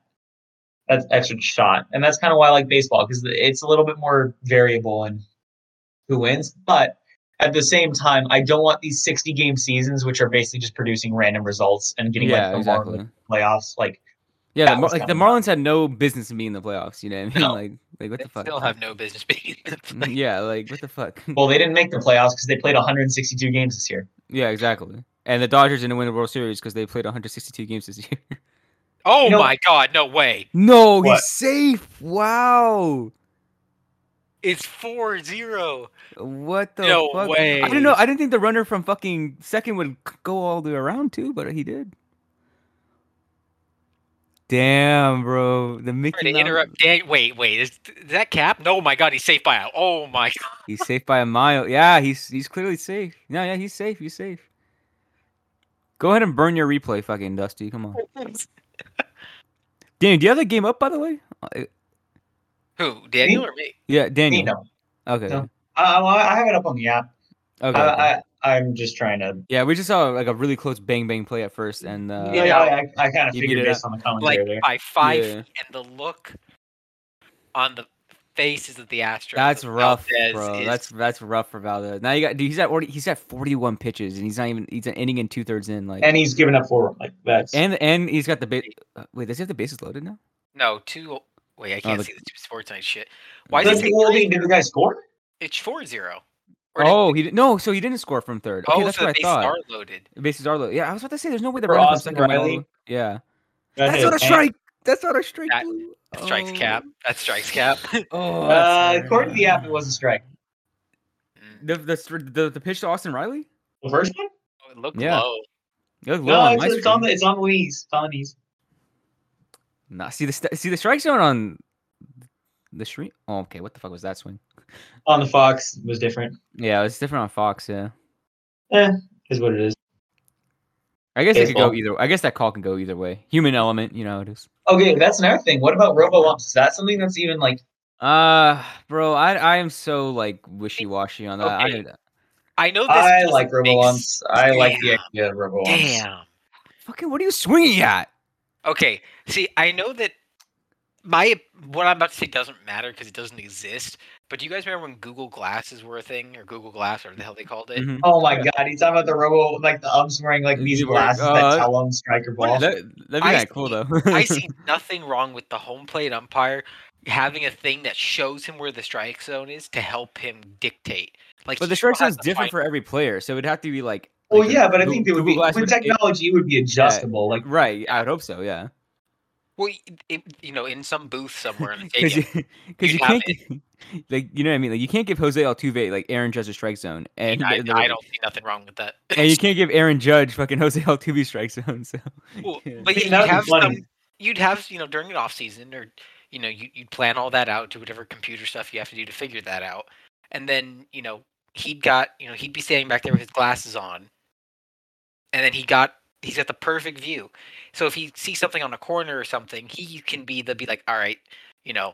that extra shot, and that's kind of why I like baseball because it's a little bit more variable in who wins. But at the same time, I don't want these 60 game seasons, which are basically just producing random results and getting Yeah, like the exactly. playoffs. Like, Yeah, the, like the Marlins had no business being in the playoffs. You know what I mean? No. Like, like what They the fuck? They still have no business being. in the play. Mm, yeah, like what the fuck? well, they didn't make the playoffs because they played 162 games this year. yeah, exactly. And the Dodgers didn't win the World Series because they played 162 games this year. Oh You know- my god, no way. no, What? he's safe. Wow. It's 4-0. What the No fuck? way. I didn't know. I didn't think the runner from fucking second would go all the way around too, but he did. Damn, bro. The Mickey Sorry to Mouse- interrupt. Dan, wait, wait. Is, is that cap? No, my god, he's safe by out. Oh my god. He's safe by a mile. Yeah, he's he's clearly safe. No, yeah, he's safe. He's safe. Go ahead and burn your replay, fucking Dusty. Come on. Daniel, do you have the game up by the way? Uh, Who? Daniel or me? Yeah, Daniel. You know, Okay. No. I, I have it up on the app. Okay. okay. I, I, I'm just trying to. yeah, we just saw like a really close bang bang play at first, and uh, yeah, Yeah. I, I, I kind of figured beat it based on the commentary Like there. by five Yeah. and the look on the faces of the Astros. That's rough, Valdez bro. is- That's that's rough for Valdez. Now you got dude, he's at already he's at 41 pitches, and he's not even he's an inning and two thirds in, like, and he's given up four. Like that's and and he's got the base. Wait, does he have the bases loaded now? no two. Wait, I can't the- see the two sports night shit. Why Does does it he, say well, did the guy score? It's 4-0. Or did- Oh, he didn't. no, so he didn't score from third. Okay, oh, that's so the what I bases thought. are loaded. The bases are loaded. Yeah, I was about to say there's no way the For runner from Austin second went all the Riley? Yeah, Go that's ahead. not a And- strike. That's not a strike. That- Blue. That strikes Oh. cap. That strikes cap. Oh, Uh, according to the app, it was a strike. Mm. the, the the the pitch to Austin Riley. The first one? Oh, it looked Yeah. low. It looked low No, on it's, my it's on screen. the it's on Louise. It's on Louise. Nah, see the see the strike zone on the street. Oh, okay. What the fuck was that swing? On the Fox was different. Yeah, it's different on Fox. Yeah, Eh, is what it is. I guess it could go Baseball. either. I guess that call can go either way. Human element, you know it is. Okay, that's another thing. What about robo umps? Is that something that's even like? Uh, bro, I I am so like wishy washy on that. Okay. I, I know this. I like robo make umps. I like the idea of robo umps. Damn. fucking, what are you swinging at? Okay. See, I know that my what I'm about to say doesn't matter because it doesn't exist. But do you guys remember when Google Glasses were a thing, or Google Glass, or the hell they called it? Mhm. Oh my god, he's talking about the robo, like the umps wearing like these You glasses uh, that tell them strike or ball. That, that'd be I kind of cool though. I see nothing wrong with the home plate umpire having a thing that shows him where the strike zone is to help him dictate. Like, but the strike zone is different find- for every player, so it'd have to be like. well, like a yeah, but I Goo- think it would Google be Glass with technology, it would be adjustable. Like right, I would hope so. Yeah, Well, it, it, you know, in some booth somewhere in the because stadium. you, because you you'd can't like you know what I mean. Like you can't give Jose Altuve like Aaron Judge's strike zone, and I, the- I don't see nothing wrong with that. and you can't give Aaron Judge fucking Jose Altuve strike zone. So Well, yeah. but you'd have some, you'd have you know during an off season or you know you you'd plan all that out, do whatever computer stuff you have to do to figure that out, and then you know he'd got you know he'd be standing back there with his glasses on, and then he got he's got the perfect view. So if he sees something on a corner or something, he can be the be like, all right, you know,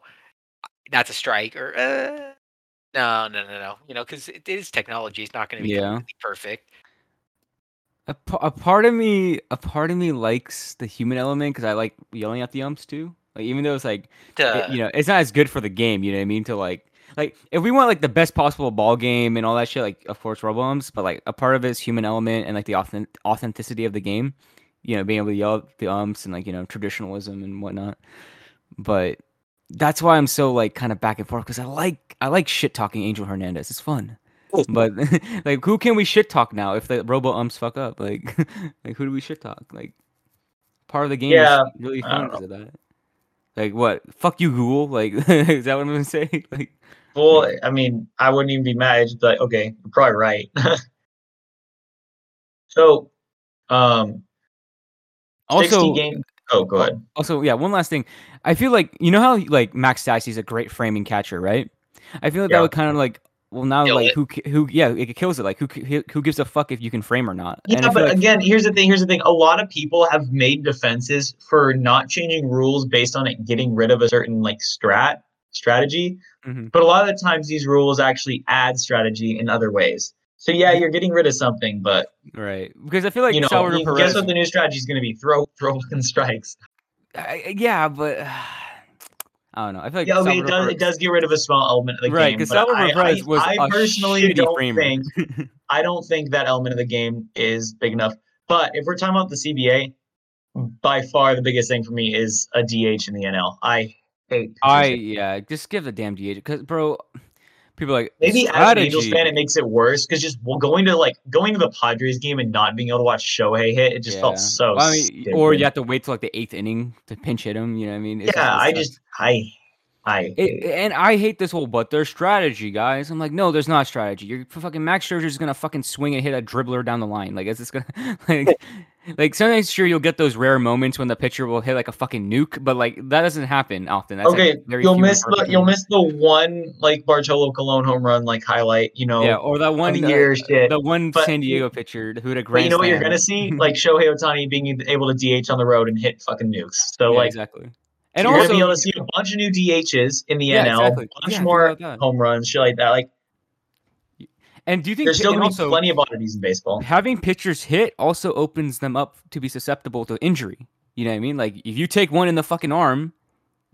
that's a strike or uh, no no no no, you know, because it is technology. It's not going to be Yeah. perfect. a, part of me, a part of me likes the human element because I like yelling at the umps too. Like even though it's like To, you know, it's not as good for the game. You know what I mean? To like, like if we want like the best possible ball game and all that shit, like of course umps, but like a part of it is human element and like the authentic authenticity of the game. You know, being able to yell at the umps and like you know traditionalism and whatnot. but that's why I'm so like kind of back and forth because I like I like shit talking Angel Hernandez. It's fun. But like, who can we shit talk now if the robo umps fuck up? Like, like who do we shit talk? Like, part of the game Yeah, is really fun don't because of that. Like, what? Fuck you, Google. Like, is that what I'm gonna say? Like, Well, I mean, I wouldn't even be mad. I'd just be like, okay, you're probably right. so, um, also, game. Oh, go ahead. Also, yeah, one last thing. I feel like you know how like Max Stassi is a great framing catcher, right? I feel like Yeah. that would kind of like well now Kill like it. who ki- who yeah it kills it like who who gives a fuck if you can frame or not? Yeah, feel but like- again, here's the thing. Here's the thing. A lot of people have made defenses for not changing rules based on it getting rid of a certain like strat strategy. Mhm. But a lot of the times, these rules actually add strategy in other ways. So yeah, you're getting rid of something, but right because I feel like you know, Salvador Perez. guess what the new strategy is going to be? Throw, throw fucking strikes. I- yeah, but I don't know. I feel like Yeah, okay, it does. Perez- It does get rid of a small element of the right game. because Salvador I, Perez I, was I personally don't framer. think I don't think that element of the game is big enough. But if we're talking about the CBA, by far the biggest thing for me is a DH in the NL. I I yeah, just give the damn DH because bro, people are like maybe as an Angels strategy. fan, it makes it worse because just well, going to like going to the Padres game and not being able to watch Shohei hit, it just Yeah. felt so. I mean, or you have to wait till like the eighth inning to pinch hit him. You know what I mean? It's yeah, I just I I It, and I hate this whole, but there's strategy, guys. I'm like, no, there's not strategy. You're fucking Max Scherzer's gonna fucking swing and hit a dribbler down the line. Like, it's just gonna like, like sometimes sure you'll get those rare moments when the pitcher will hit like a fucking nuke, but like that doesn't happen often. That's okay, like, you'll miss the you'll miss the one like Bartolo Colon home run like highlight. You know, yeah, or that one the uh, year shit. the one But- San Diego pitcher who had a grand. you know what you're gonna see? Like Shohei Ohtani being able to DH on the road and hit fucking nukes. So Yeah, like exactly. And you're also, gonna be able to see a bunch of new DHs in the Yeah, NL, exactly. a bunch Yeah, more think about that. home runs, shit like that. Like and do you think there's still gonna be also, plenty of oddities in baseball. having pitchers hit also opens them up to be susceptible to injury. You know what I mean? Like if you take one in the fucking arm,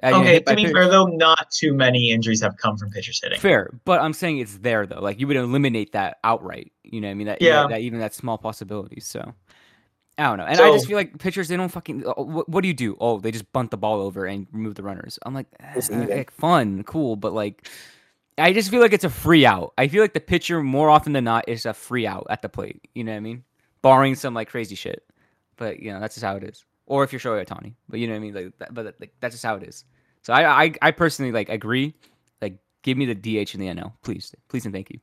Okay, to be pitch- fair though, not too many injuries have come from pitchers hitting. fair, but I'm saying it's there though. Like you would eliminate that outright. You know what I mean? That Yeah. that, that even that small possibility. So I don't know, and I just feel like pitchers they don't fucking. oh, What, what do you do? Oh, they just bunt the ball over and remove the runners. I'm like, eh, like, fun, cool, but like. I just feel like it's a free out. I feel like the pitcher more often than not is a free out at the plate. You know what I mean? Barring some like crazy shit, but you know that's just how it is. Or if you're Shohei Ohtani, but you know what I mean? Like, that, but like that's just how it is. So I, I, I personally like agree. Like, give me the DH in the NL, please, please and thank you.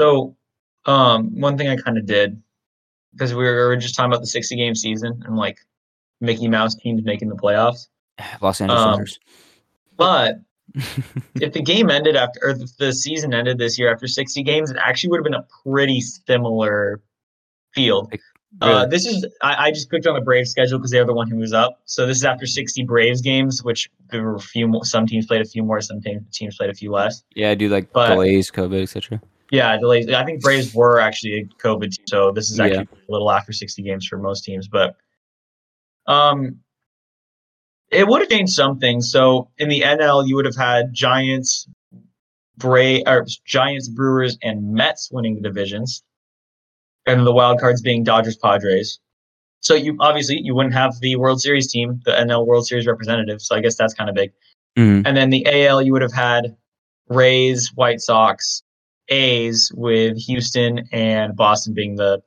So, um, one thing I kind of did because we were just talking about the 60 game season and like Mickey Mouse teams making the playoffs. Los Angeles Um, Dodgers. But if the game ended after, or if the season ended this year after 60 games, it actually would have been a pretty similar field. Uh, Really? this is I, I just clicked on the Braves schedule because they're the one who was up. So this is after 60 Braves games, which there were a few more. Some teams played a few more, some team, teams played a few less. yeah, I do like but- delays, COVID, etc. Yeah, delays. I think Braves were actually a COVID team, so this is Yeah. actually a little after 60 games for most teams. But um, it would have changed some things. So in the NL, you would have had Giants, Bray, or Giants, Brewers, and Mets winning the divisions, and the wild cards being Dodgers, Padres. So you obviously you wouldn't have the World Series team, the NL World Series representative. So I guess that's kind of big. Mhm. And then the AL, you would have had Rays, White Sox, A's with Houston and Boston being the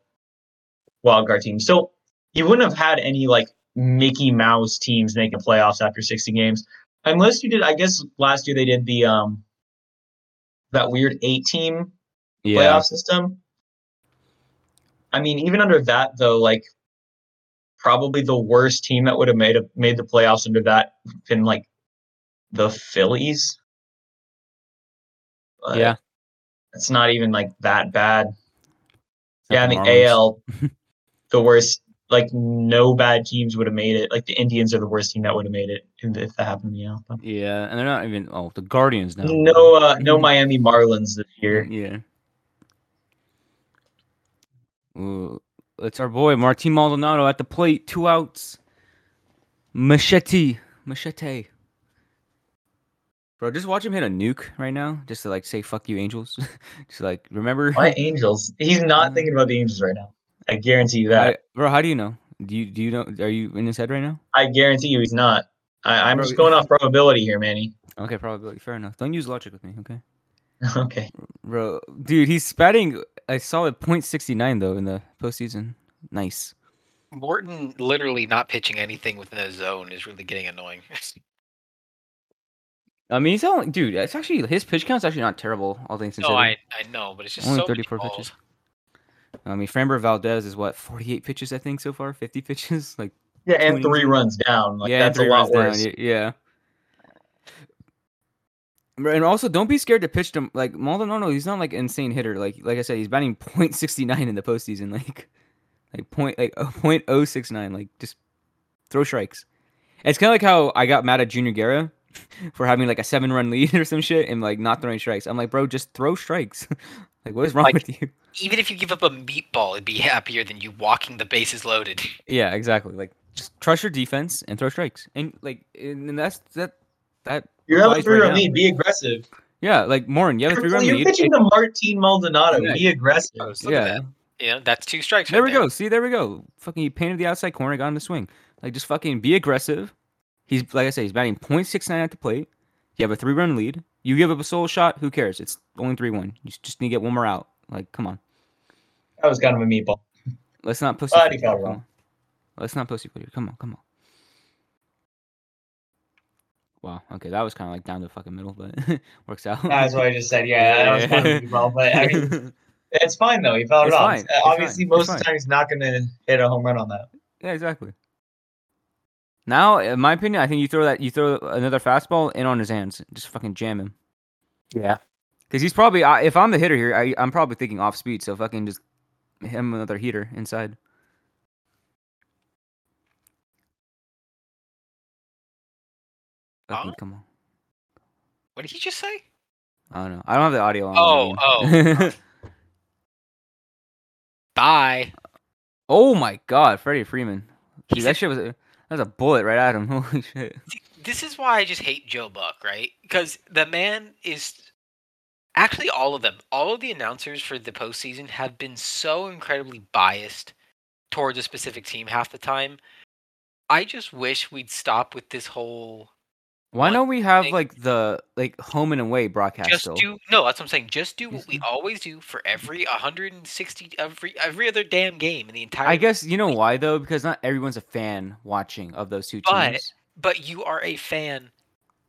wild card team. So you wouldn't have had any like Mickey Mouse teams making playoffs after 60 games. Unless you did, I guess last year they did the um that weird eight team Yeah, playoff system. I mean, even under that though, like probably the worst team that would have made a, made the playoffs under that been like the Phillies. But yeah. it's not even like that bad. Yeah, the Marlins. AL, the worst. Like no bad teams would have made it. Like the Indians are the worst team that would have made it if if that happened. Yeah. Yeah, and they're not even. Oh, the Guardians now. No, uh, no Miami Marlins this year. Yeah. Ooh, it's our boy Martin Maldonado at the plate, two outs. Machete, machete. Bro, just watch him hit a nuke right now, just to like say "fuck you, Angels." just like remember, Why Angels? He's not thinking about the Angels right now. I guarantee you that. I- bro. How do you know? Do you do you know? Are you in his head right now? I guarantee you he's not. I, I'm Bro, just going off probability here, Manny. Okay, probably. Fair enough. Don't use logic with me, okay? okay. Bro, dude, he's batting a solid .69 though in the postseason. Nice. Morton literally not pitching anything within a zone is really getting annoying. I mean, he's only dude. It's actually his pitch count's actually not terrible. All things no, considered. I I know, but it's just Only so 34 many pitches. Um, I mean, Framber Valdez is what 48 pitches, I think, so far. 50 pitches, like Yeah, and three runs down. Like yeah, that's a lot runs down, worse. Yeah. And also, don't be scared to pitch to like Maldonado. He's not like insane hitter. Like like I said, he's batting .69 in the postseason. Like like point like oh, .069. Like just throw strikes. It's kind of like how I got mad at Junior Guerra for having like a seven run lead or some shit and like not throwing strikes. I'm like, bro, just throw strikes. Like, what is wrong Like- with you? Even if you give up a meatball, it'd be happier than you walking the bases loaded. Yeah, exactly. Like just trust your defense and throw strikes. And like and, and that's that that You have a three right run lead. Be aggressive. Yeah, like Morton, you have a three run lead. You're lead. pitching to Martin Maldonado. Yeah. Be aggressive. Oh, so look yeah. that. You know, that's two strikes. There right we go. See, there we go. Fucking he painted the outside corner, got in the swing. Like just fucking be aggressive. He's like I said, he's batting .69 at the plate. You have a three run lead. You give up a solo shot, who cares? It's only three one. You just need to get one more out. Like, come on. That was kind of a meatball. Let's not pussy. Glad he got it Come wrong. on. Let's not pussy here. Come on, come on. Wow. Okay, that was kind of like down to the fucking middle, but works out. That's what I just said. Yeah, that was kind of a meatball. But I mean, it's fine though. He fouled It's it off. It's Obviously, fine. most of the time he's not going to hit a home run on that. Yeah, exactly. Now, in my opinion, I think you throw that you throw another fastball in on his hands, just fucking jam him. Yeah. Because he's probably, if I'm the hitter here, I, I'm probably thinking off speed, so fucking just hit him another heater inside. Fucking Huh? come on. What did he just say? I don't know. I don't have the audio on. Oh, oh. Bye. oh my god, Freddie Freeman. Dude, He's that shit was a, that was a bullet right at him. Holy shit. This is why I just hate Joe Buck, right? Because the man is actually all of them. All of the announcers for the postseason have been so incredibly biased towards a specific team half the time. I just wish we'd stop with this whole Why don't we have thing- like the like home and away broadcast just still? do no that's what i'm saying just do what we Mhm. always do for every 160 every every other damn game in the entire I guess you know why though, because not everyone's a fan watching of those two But- teams. but you are a fan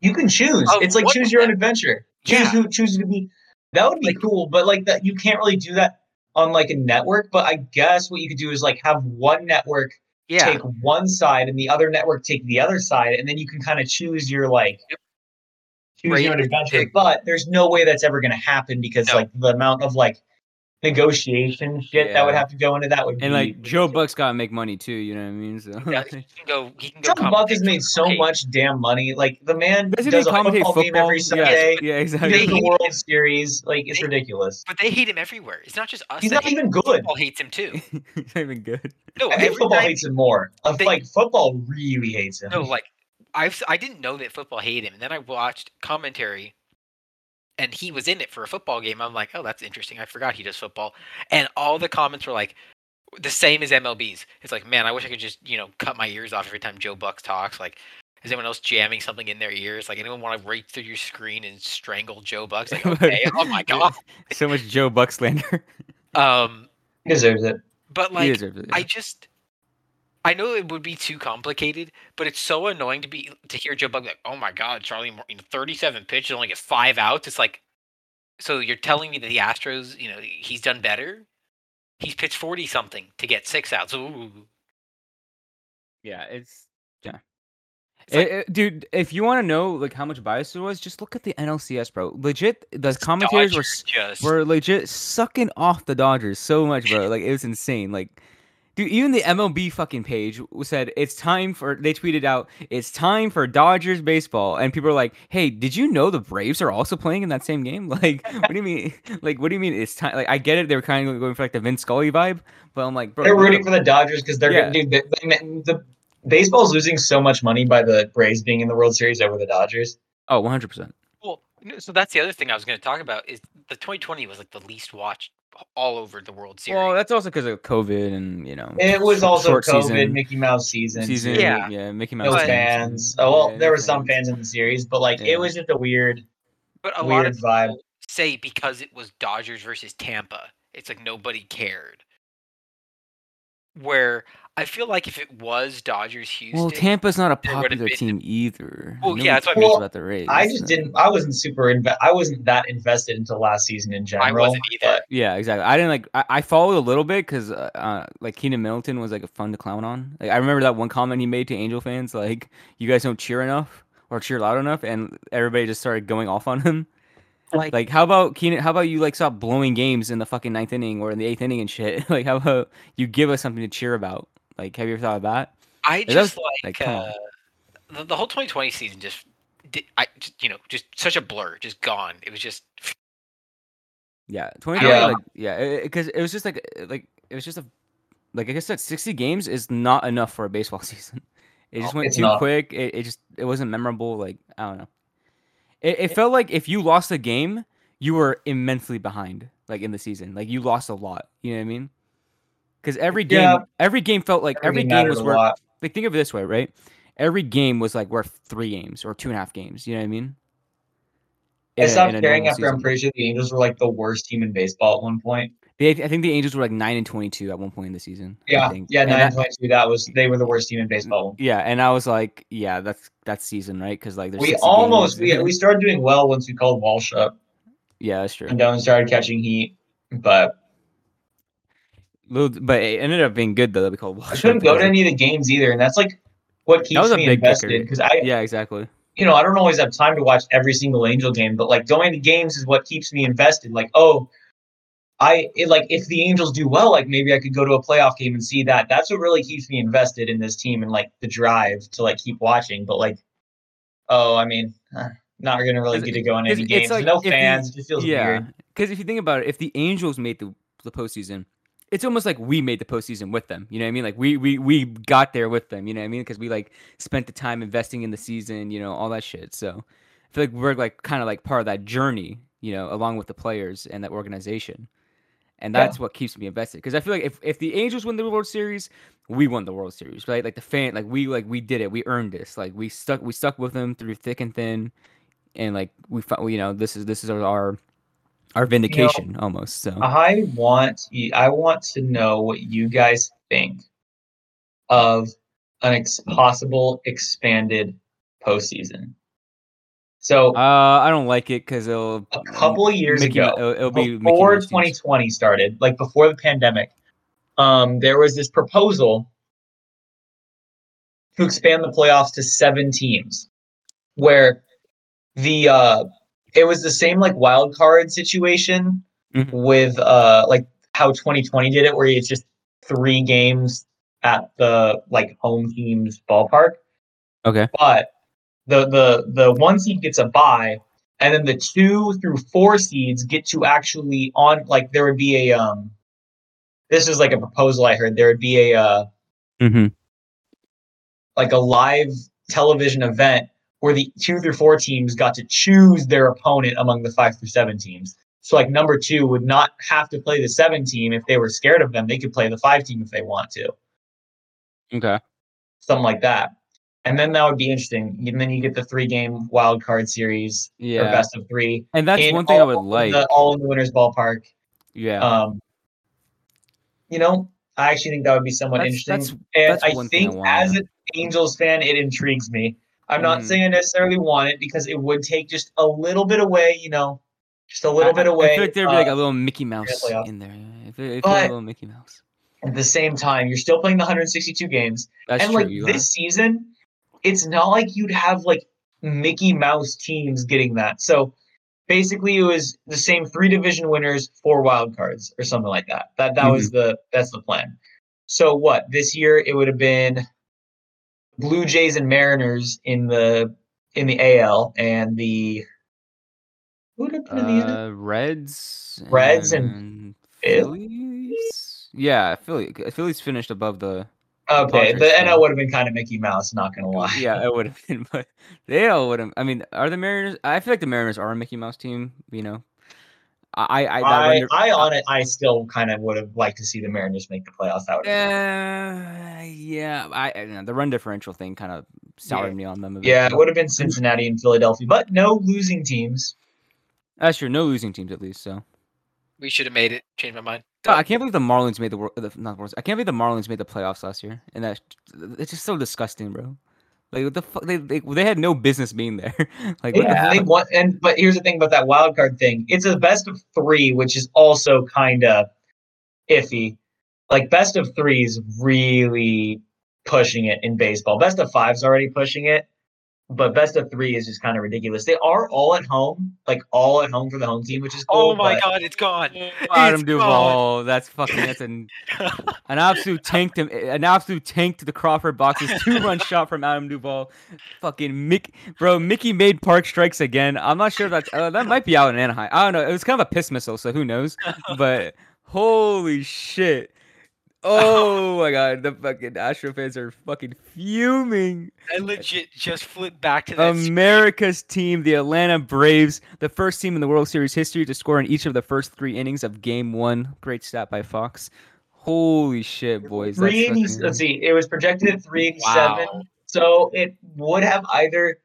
You can choose. Of it's like choose your own adventure. Choose Yeah. who choose to be. That would be Like- cool, but like that you can't really do that on like a network. But I guess what you could do is like have one network yeah take one side and the other network take the other side, and then you can kind of choose your like choose Right, your adventure. But there's no way that's ever going to happen because No. like the amount of like negotiation shit that would have to go into that would be And like Joe ridiculous. Buck's gotta make money too, you know what I mean? So yeah, he can go he can go Joe Buck has made so free. much damn money. Like the man Doesn't does a commentate football, game every Sunday. yeah, He exactly. does the They- World Series. Like it's they- ridiculous. but they hate him everywhere it's not just us He's not even good. football hates him too He's not even good. no I think football time, hates him more. Of, They- like football really hates him. no like I've s- I didn't know that football hated him and then I watched commentary and he was in it for a football game I'm like oh that's interesting I forgot he does football and all the comments were like the same as MLB's. It's like, man, I wish I could just, you know, cut my ears off every time Joe Buck talks. Like, is anyone else jamming something in their ears? Like, anyone want to right through your screen and strangle Joe Buck? Like, okay, oh my god. so much Joe Buck slander. Um, He deserves it. but he like, deserves it. I just, I know it would be too complicated, but it's so annoying to be to hear Joe Buck like, oh my god, Charlie, Moore, you know, thirty-seven pitches, and only get five outs. It's like, so you're telling me that the Astros, you know, he's done better. He's pitched forty something to get six outs. Ooh. yeah, it's yeah. It's like- It- it- dude, if you want to know like how much bias there was, just look at the NLCS, bro. Legit, the commentators were just were legit sucking off the Dodgers so much, bro. Like it was insane. Like, dude, even the MLB fucking page said it's time for. They tweeted out, "It's time for Dodgers baseball," and people are like, "Hey, did you know the Braves are also playing in that same game? Like, what do you mean? Like, what do you mean it's time? Like, I get it. They were kind of going for like the Vin Scully vibe, but I'm like, bro, They're rooting know- for the Dodgers because they're Yeah. dude, the, the, the baseball's losing so much money by the Braves being in the World Series over the Dodgers. Oh, 100 percent. Well, so that's the other thing I was going to talk about is the 2020 was like the least watched all over the World Series. Well, that's also because of COVID and you know. It was short- also COVID, season, Mickey Mouse season. season. Yeah. yeah, Mickey Mouse. No But- fans. Oh well, Yeah, there were some fans in the series, but like Yeah. it was just a weird, but a lot weird of vibe. say because it was Dodgers versus Tampa, it's like nobody cared. Where I feel like if it was Dodgers Houston, Well, Tampa's not a popular been- team either. Well, Nobody yeah, that's what I cares mean. about the Rays. I just so- didn't. I wasn't super. Inve- I wasn't that invested until last season in general. I wasn't either. but Yeah, exactly. I didn't like. I, I followed a little bit because uh, uh, like Keynan Middleton was like a fun to clown on. Like I remember that one comment he made to Angel fans, like you guys don't cheer enough or cheer loud enough, and everybody just started going off on him. Like, Like how about Keynan? How about you like stop blowing games in the fucking ninth inning or in the eighth inning and shit? like how about you give us something to cheer about? Like have you ever thought of that? I that was- just like, like, uh, the, the whole 2020 season just, di I just, you know just such a blur, just gone. It was just Yeah, twenty twenty. Yeah. Like yeah, because it, was just like uh, like it was just a like I guess that sixty games is not enough for a baseball season. It just No, went too not. quick. It, it just it wasn't memorable. Like I don't know. It, it felt like if you lost a game, you were immensely behind. Like in the season, like you lost a lot. You know what I mean? Because every game, Yeah. every game felt like every everything game was worth. lot. Like think of it this way, right? Every game was like worth three games or two and a half games. You know what I mean? I stopped caring after I'm pretty sure the Angels were like the worst team in baseball at one point. They, I think the Angels were like nine and twenty-two at one point in the season. Yeah, yeah, And nine that- twenty two. That was they were the worst team in baseball. Mm, yeah, and I was like, yeah, that's that's season, right? Because like We almost we, we started doing well once we called Walsh up yeah, that's true. and down started catching heat, but Little, but it ended up being good though. that We called. Walsh. I couldn't go to any of the games either, and that's like what keeps was a me big invested because I Yeah, exactly. you know, I don't always have time to watch every single Angel game, but like going to games is what keeps me invested. Like, oh, I it, like if the Angels do well, like maybe I could go to a playoff game and see that. That's what really keeps me invested in this team and like the drive to like keep watching. But like, oh, I mean, uh, not gonna really get to go in any games. like no if the- fans. it just feels yeah, weird. because if you think about it, if the Angels made the the postseason, it's almost like we made the postseason with them. You know what I mean? Like we we we got there with them. You know what I mean? Because we like spent the time investing in the season. You know all that shit. So I feel like we're like kind of like part of that journey. You know, along with the players and that organization. And Yeah. that's what keeps me invested. Because I feel like if, if the Angels win the World Series, we won the World Series, right? Like the fan, like we like we did it. We earned this. Like we stuck we stuck with them through thick and thin, and like we found you know this is this is our our vindication almost. So I want I want to know what you guys think of an ex- possible expanded postseason. So uh, I don't like it because it'll a couple of years Mickey ago, it'll, it'll be before Mouse teams. 2020 started, like before the pandemic, um, there was this proposal to expand the playoffs to seven teams, where the uh, it was the same like wild card situation Mhm. with uh, like how 2020 did it, where it's just three games at the like home team's ballpark Okay. but the the the one seed gets a bye and then the two through four seeds get to actually on like there would be a um this is like a proposal i heard there would be a uh Mm-hmm. like a live television event where the two through four teams got to choose their opponent among the five through seven teams so like number two would not have to play the seven team if they were scared of them they could play the five team if they want to Okay. something like that and then that would be interesting and then you get the three game wild card series or Yeah. best of three And that's one thing I would like. The, all in the winners ballpark. yeah. Um, you know, I actually think that would be somewhat That's- interesting. that's- and that's I thing I think want, as an Angels fan, it intrigues me. I'm not Mhm. saying I necessarily want it because it would take just a little bit away, you know, just a little I- bit away. I feel like there'd be like uh, a little Mickey Mouse playoff. in there. If if But- a little Mickey Mouse. at the same time, you're still playing the 162 games. That's and true. like this season, it's not like you'd have like Mickey Mouse teams getting that. So basically, it was the same three division winners, four wild cards, or something like that. That that was the that's the plan. So what this year it would have been Blue Jays and Mariners in the in the AL and the who did I put in the NL? Uh, Reds. Reds and Philly? Phillies. Yeah, Philly. Phillies finished above the. Okay, the yeah. NL would have been kind of Mickey Mouse. Not gonna lie. Yeah, it would have been, but they all would have. I mean, are the Mariners? I feel like the Mariners are a Mickey Mouse team. You know, I I I, run I on it. I still kind of would have liked to see the Mariners make the playoffs. That would have Uh, yeah, I, I you know, the run differential thing kind of soured me on them. A bit. yeah, it would have been Cincinnati and Philadelphia, but no losing teams. that's true. No losing teams at least. So We should have made it. Change my mind. God, I can't believe the Marlins made the world. Not the World- I can't believe the Marlins made the playoffs last year, and that it's just so disgusting, bro. Like what the fuck? They, they they had no business being there. like what the Yeah, they fuck? won, and but here's the thing about that wild card thing. It's a best of three, which is also kind of iffy. Like best of three is really pushing it in baseball. Best of five's already pushing it, but best of three is just kind of ridiculous. They are all at home, like all at home for the home team, which is cool. Oh my but god, it's gone. Adam It's Duvall. That's fucking. That's an an absolute tank to an absolute tank to the Crawford boxes. Two run shot from Adam Duvall. Fucking Mick, bro. Mickey made park strikes again. I'm not sure if that's uh, that might be out in Anaheim. I don't know. It was kind of a piss missile, so who knows? But holy shit. Oh my god, the fucking Astro fans are fucking fuming. I legit just flipped back to that. screen. America's team, the Atlanta Braves, the first team in the World Series history to score in each of the first three innings of Game One. Great stat by Fox. Holy shit, boys! that's 380, fucking- let's see, it was projected at 387. Wow. So it would have either,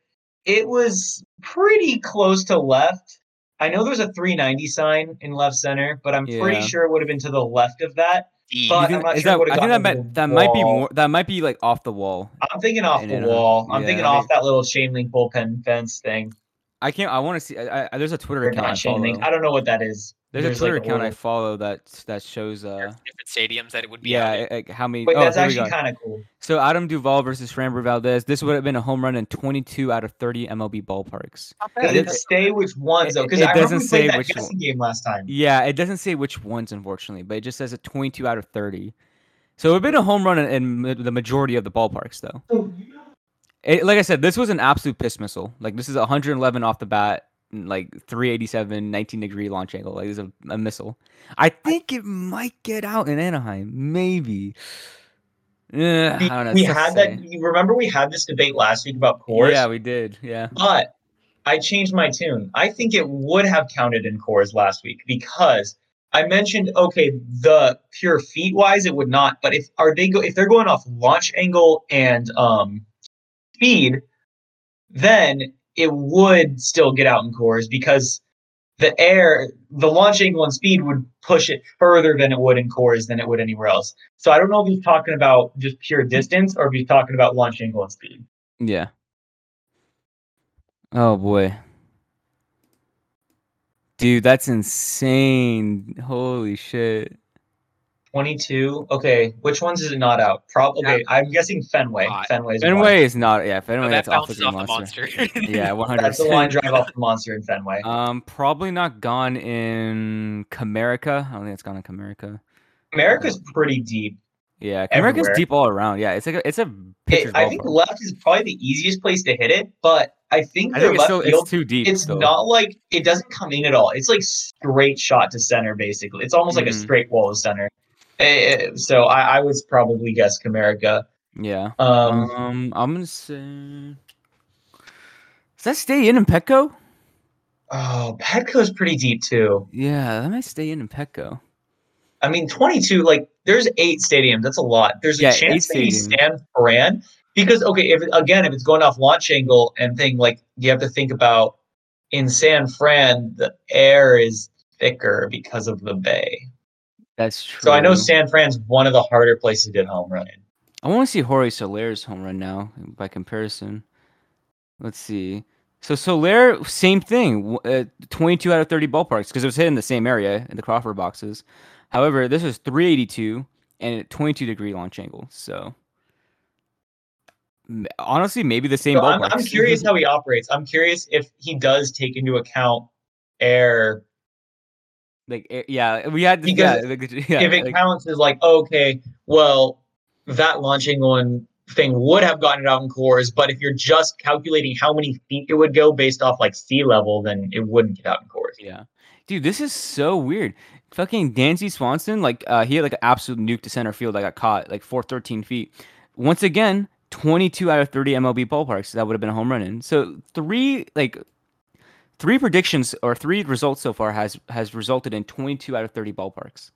it was pretty close to left. I know there's a 390 sign in left center, but I'm pretty sure it would have been to the left of that. D. but- I'm think- not is sure it that- would've I think that might that might be more that might be like off the wall. I'm thinking off the wall. I'm yeah, thinking I off that little chain link bullpen fence thing. I can't. I want to see. I, I, there's a Twitter Or account I not chain link. I don't know what that is. There's, a like, Twitter account I follow that that shows. Uh, different stadiums that it would be. yeah, like how many? Wait, oh, that's actually kind of cool. So Adam Duvall versus Framber Valdez. This would have been a home run in 22 out of 30 MLB ballparks. Does It- it say which ones though? it- Because it I remember doesn't we say played that which guessing game last time. Yeah, it doesn't say which ones, unfortunately, but it just says a 22 out of 30. So it would have been a home run in, in the majority of the ballparks, though. It, like I said, this was an absolute piss missile. Like this is 111 off the bat, like 387, 19 degree launch angle. Like this is a, a missile. I think it might get out in Anaheim, maybe. Yeah, We, I don't know. we it's tough to had that. You remember we had this debate last week about Coors. Yeah, we did. Yeah. But I changed my tune. I think it would have counted in Coors last week because I mentioned okay, the pure feet wise it would not, but if are they go if they're going off launch angle and um speed, then it would still get out in Coors because the air, the launch angle and speed would push it further than it would in Coors than it would anywhere else. So I don't know if he's talking about just pure distance or if he's talking about launch angle and speed. Yeah. Oh boy. Dude, that's insane. Holy shit. 22. Okay, which ones is it not out? Probably. Okay, I'm guessing Fenway. Five. Fenway's one. Fenway is not yeah, Fenway No, that that's off the bounces off the monster. monster. Yeah, 100 That's the line drive off the monster in Fenway. Um probably not gone in Comerica. I don't think it's gone in Comerica. America's pretty deep. Yeah, Comerica's Everywhere. deep all around. Yeah, it's like a, it's a It, I think ballpark. left is probably the easiest place to hit it, but I think I think it's left still field it's too deep. it's still. not like it doesn't come in at all. It's like straight shot to center, basically. It's almost like a Mhm. straight wall to center. Eh, so I, I would probably guess Comerica. Yeah. Um, Um, I'm gonna say. Does that stay in in Petco? oh, Petco's pretty deep too. Yeah, that might stay in in Petco. I mean, 22, like, there's eight stadiums. That's a lot. There's a Yeah, chance eight that you stadiums. San Fran because, okay, if again, if it's going off launch angle and thing, like, you have to think about in San Fran, the air is thicker because of the bay. That's true. So I know San Fran's one of the harder places to get home run in. I want to see Jorge Soler's home run now by comparison. Let's see. So Soler, same thing. Uh, 22 out of 30 ballparks because it was hit in the same area in the Crawford boxes. However, this was 382 and a 22 degree launch angle. So honestly, maybe the same So I'm. I'm curious how he operates. I'm curious if he does take into account air. Like eh, yeah, we had Because yeah, yeah, if it like- counts as like, okay, well, that launching one thing would have gotten it out in Coors, but if you're just calculating how many feet it would go based off like sea level, then it wouldn't get out in Coors. Yeah. Dude, this is so weird. Fucking Dansby Swanson, like uh he had like an absolute nuke to center field I got caught, like 413 feet. Once again, 22 out of 30 MLB ballparks that would have been a home run in. So three like three predictions or three results so far has has resulted in 22 out of 30 ballparks.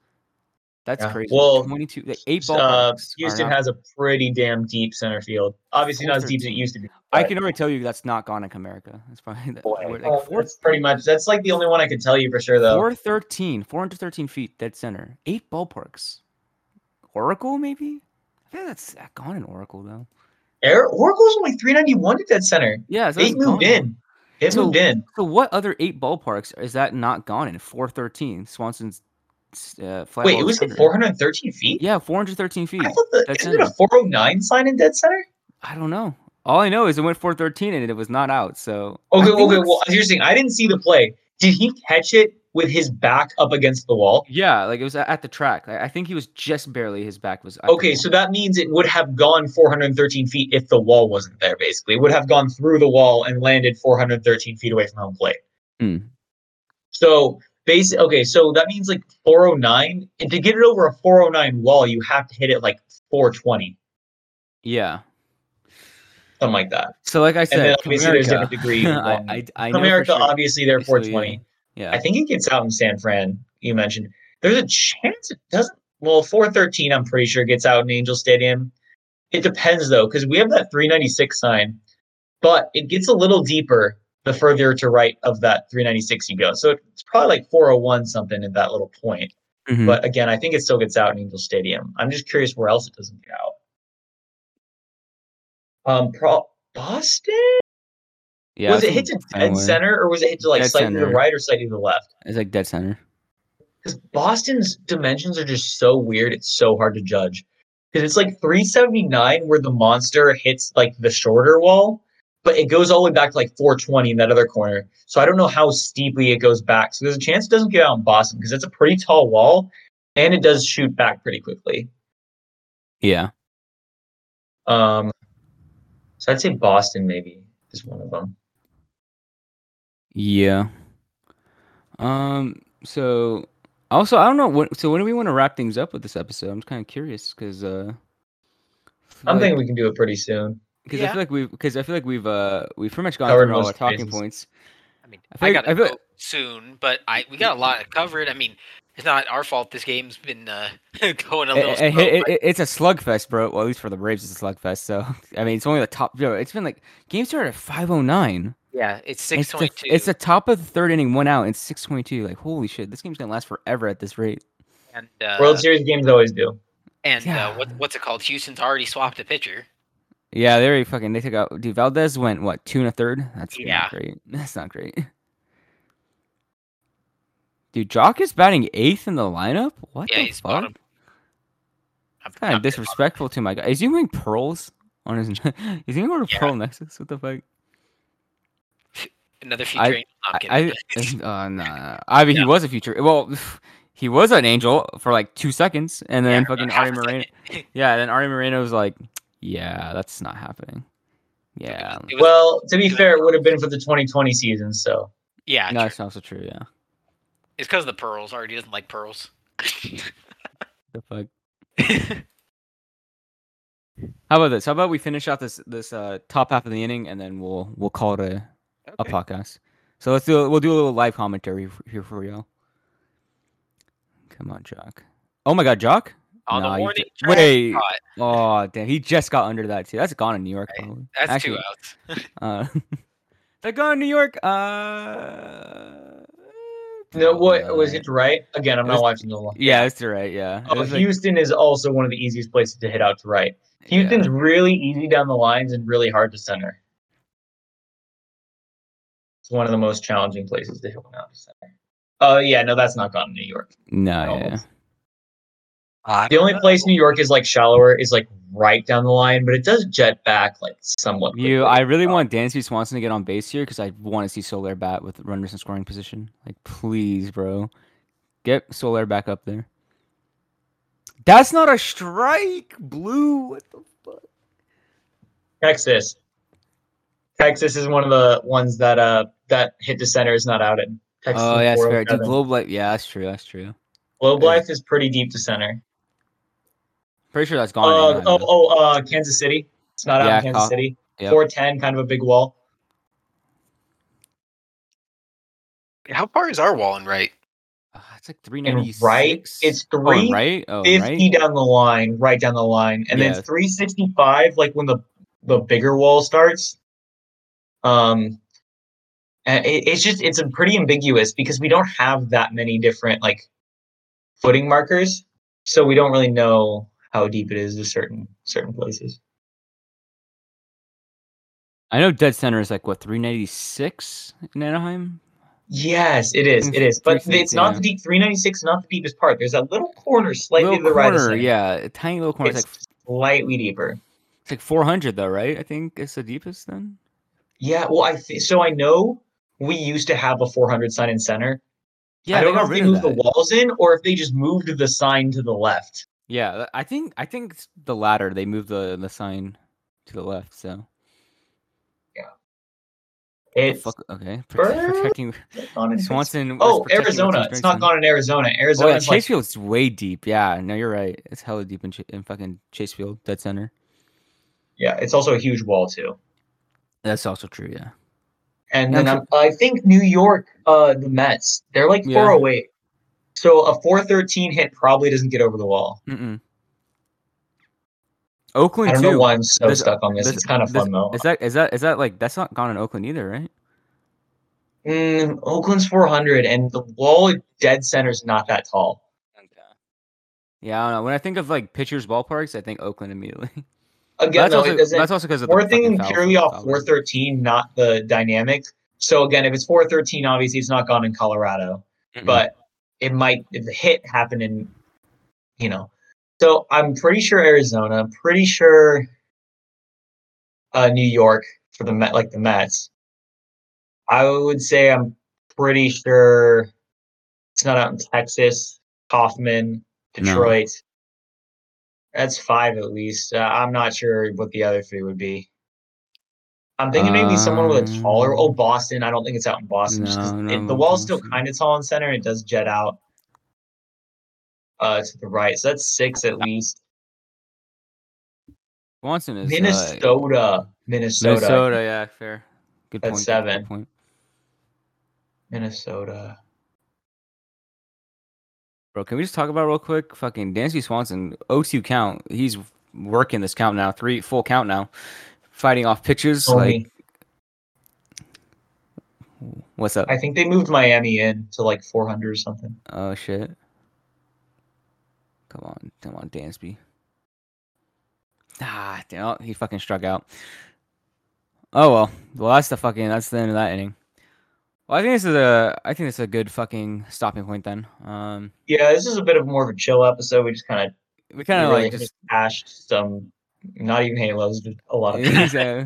That's Yeah. crazy. Well, 22, like, eight Uh, ballparks. are Houston not- has a pretty damn deep center field. Obviously, not as deep as it used to be. I can already tell you that's not gone in Comerica. That's probably that, Boy, like four, that's pretty much. That's like the only one I can tell you for sure, though. 413, 413 feet dead center. Eight ballparks. Oracle maybe? I think that's uh, gone in Oracle though. Air, Oracle's only 391 at dead center. Yeah, so They moved gone. in. It So- moved in. So what other eight ballparks is that not gone in? 413. Swanson's uh, flat Wait, it was at 413 feet. Yeah, 413 feet. I thought the, isn't it a 409 sign in dead center? I don't know. All I know is it went 413 and it was not out. So Okay, okay. Well, you're saying I didn't see the play. Did he catch it with his back up against the wall? yeah, like it was at the track. I think he was just barely. His back was. Okay, so that means it would have gone 413 feet if the wall wasn't there. Basically, it would have gone through the wall and landed 413 feet away from home plate. Hmm. So basic. Okay, so that means like 409. And to get it over a 409 wall, you have to hit it like 420, yeah. Something like that. So like I said, And then obviously there's different degrees I, I, I America, sure. obviously, they're So, yeah. 420. Yeah. I think it gets out in San Fran. You mentioned there's a chance it doesn't. Well, 413, I'm pretty sure gets out in Angel Stadium. It depends though, because we have that 396 sign, but it gets a little deeper the further to right of that 396 you go. So it's probably like 401 something at that little point. Mhm. But again, I think it still gets out in Angel Stadium. I'm just curious where else it doesn't get out. Um, pro- Boston yeah, was it hit to dead center or was it hit to like Dead slightly to the right or slightly to the left? It's like dead center. because Boston's dimensions are just so weird. It's so hard to judge because it's like 379 where the monster hits like the shorter wall, but it goes all the way back to like 420 in that other corner. So I don't know how steeply it goes back. So there's a chance it doesn't get out in Boston because it's a pretty tall wall and it does shoot back pretty quickly. Yeah. Um, so I'd say Boston maybe is one of them. Yeah. Um. So also, I don't know what. So when do we want to wrap things up with this episode? I'm just kind of curious because uh, I'm thinking we can do it pretty soon. because I feel like we've because I feel like we've uh we've pretty much gone Covered through all our talking bases. points. I mean, I I, feel like- gotta I feel- go soon, but I we got a lot covered. I mean, it's not our fault. This game's been uh, going a little. it- slow, it- it- it's a slugfest, bro. Well, at least for the Braves, it's a slugfest. So I mean, it's only the top. Yo, it's been like game started at 5:09. yeah, it's It's six the, it's the top of the third inning, one out, and 6:22. Like holy shit, this game's gonna last forever at this rate. and uh, World Series games always do. and Yeah. uh, what, what's it called? Houston's already swapped a pitcher. Yeah, they already fucking they took out. Dude, Valdez went what two and a third. That's Yeah. not great. That's not great. Dude, Joc is batting eighth in the lineup. What Yeah, the he's fuck? bottom. I'm- Kind of disrespectful to my guy. Is he wearing pearls on his? is he wearing a Yeah. pearl nexus? What the fuck? Another I- future. angel. I'm I, kidding. I uh, nah. I mean, he was a future. Well, he was an angel for like two seconds, and then Yeah, fucking half Arte Moreno. second. Yeah, then Arte Moreno was like, "Yeah, that's not happening." Yeah, was- Well, to be fair, it would have been for the 2020 season. So yeah, no, true. that's also true. Yeah, it's because of the pearls. Already doesn't like pearls. the fuck. How about this? How about we finish out this this uh, top half of the inning, and then we'll we'll call it a, a podcast. So let's do we'll do a little live commentary here for y'all. Come on, Joc. Oh my God, Joc. On Nah, the warning ju- track. wait. Oh damn, he just got under that too. That's gone in New York, Right. That's Actually, two outs. Uh, they're gone in New York. Uh, no, what probably was not. it right? Again, I'm It was- not watching the line. Yeah, it's the right. Yeah. Oh, like- Houston is also one of the easiest places to hit out to right. yeah. Houston's really easy down the lines and really hard to center. It's one of the most challenging places to hit one out to center. Oh yeah, no, that's not gone in New York. No, No. yeah. The only know. place New York is like shallower is like right down the line, but it does jet back like somewhat. You. I really want Dansby Swanson to get on base here because I want to see Soler bat with runners in scoring position. Like, please, bro, get Soler back up there. That's not a strike, Blue. What the fuck? Texas. Texas is one of the ones that uh that hit to center is not out in. Texas Oh yeah, that's fair. Dude, Globe Life. Yeah, that's true. That's true. Globe Life is pretty deep to center. Pretty sure that's gone. Uh, oh, oh, uh, Kansas City. It's not out Yeah, in Kansas Kyle- City. yep. 410, kind of a big wall. How far is our wall in right? Uh, it's like three And right, it's oh, three right. Oh, 50 right. down the line, right down the line, and Yeah. then 365, like when the the bigger wall starts. Um, it, it's just it's a pretty ambiguous because we don't have that many different like footing markers, so we don't really know how deep it is to certain certain places. I know dead center is like what three ninety six in Anaheim. Yes, it is. It is, but it's not yeah. the deep 396, not the deepest part. There's that little corner slightly little to the right. corner, center. yeah, a tiny little corner. It's, It's like slightly deeper. it's like four hundred though, right? I think it's the deepest then. Yeah, well, I th- so I know we used to have a 400 sign in center. Yeah, I don't know if they moved the walls in or if they just moved the sign to the left. Yeah, I think I think it's the latter. They moved the the sign to the left. So yeah. It's fuck. Okay, protecting Swanson. Oh, Arizona. It's not gone in Arizona. Oh yeah, Arizona's like Chase Field's way deep. Yeah, no, you're right. It's hella deep in, Ch- in fucking Chasefield, dead center. yeah, it's also a huge wall too. That's also true. Yeah. And then I think New York, uh, the Mets, they're like Yeah. 408. So a 413 hit probably doesn't get over the wall. Mm-mm. Oakland I don't too. know why I'm so Does- stuck on this. does- It's kind of does- fun though. Is that is that is that like that's not gone in Oakland either, right? Mm, Oakland's 400, and the wall dead center is not that tall. Okay. Yeah, I don't know. When I think of like pitchers ballparks, I think Oakland immediately. Again, that's, though, also, it doesn't. that's also because of the We're fucking thinking purely off 413, not the dynamic. So again, if it's 413, obviously it's not gone in Colorado, Mm-mm. but it might if the hit happened in, you know. So I'm pretty sure Arizona. I'm pretty sure uh, New York for the Met, like the Mets. I would say I'm pretty sure it's not out in Texas. Kauffman, No. Detroit. That's five at least. Uh, I'm not sure what the other three would be. I'm thinking maybe someone with a taller. Oh, Um, Boston. I don't think it's out in Boston. No, it- the wall's still kind of tall in center. It does jet out uh, to the right. So that's six at least. Swanson is uh, Minnesota. Minnesota. Minnesota, yeah, fair. Good That's point. good seven. point. Minnesota. Bro, can we just talk about real quick? Fucking Dansby Swanson, O2 count. He's working this count now, three full count now, fighting off pitches. Like, what's up? I think they moved Miami in to like 400 or something. Oh shit! Come on, come on, Dansby. Ah, damn, oh, he fucking struck out. Oh well, well that's the fucking that's the end of that inning. Well, I think this is a I think this is a good fucking stopping point then. Um, Yeah, this is a bit of more of a chill episode. We just kind of we kind of really like just hashed some, not even halos, just a lot of. yeah,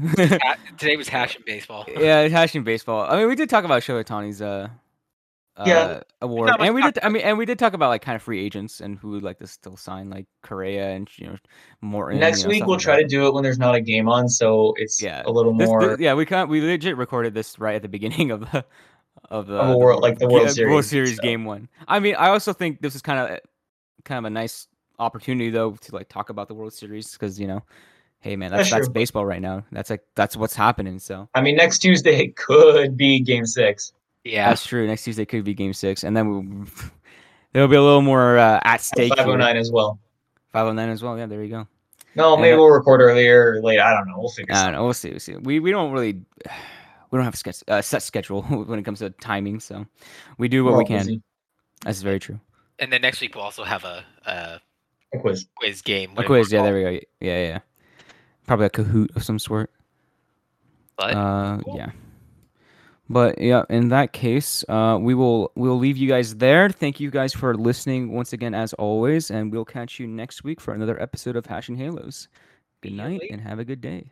Today was hashing baseball. yeah, hashing baseball. I mean, we did talk about Shohei Ohtani's uh, Yeah. uh, award, and we did. I mean, and we did talk about like kind of free agents and who would like to still sign, like Correa and you know Morton. Next you know, week we'll like try that. to do it when there's not a game on, so it's Yeah. a little This- more. this- yeah, we can't. We legit recorded this right at the beginning of the of the, Of a the world- like the World yeah, Series World Series stuff. game one. I mean, I also think this is kind of kind of a nice opportunity though to like talk about the World Series because you know, hey man, that's That's that's baseball right now. That's like that's what's happening. So I mean, next Tuesday could be Game Six. Yeah. that's true. Next Tuesday could be Game Six, and then we, there'll be a little more uh, at stake. Five oh nine as well. Five oh nine as well. Yeah, there you go. No, maybe that- we'll record earlier or late. I don't know. We'll figure I don't know. We'll see. We'll see. We we don't really. We don't have a sketch, uh, set schedule when it comes to timing, so we do what We're we can. busy. That's very true. And then next week we'll also have a, a A quiz. quiz game. A quiz, yeah, called. there we go. Yeah, yeah. Probably a Kahoot of some sort. But Uh, Cool. yeah. But yeah, in that case, uh, we will we'll leave you guys there. Thank you guys for listening once again, as always, and we'll catch you next week for another episode of Hashin' Halos. Good night and have a good day.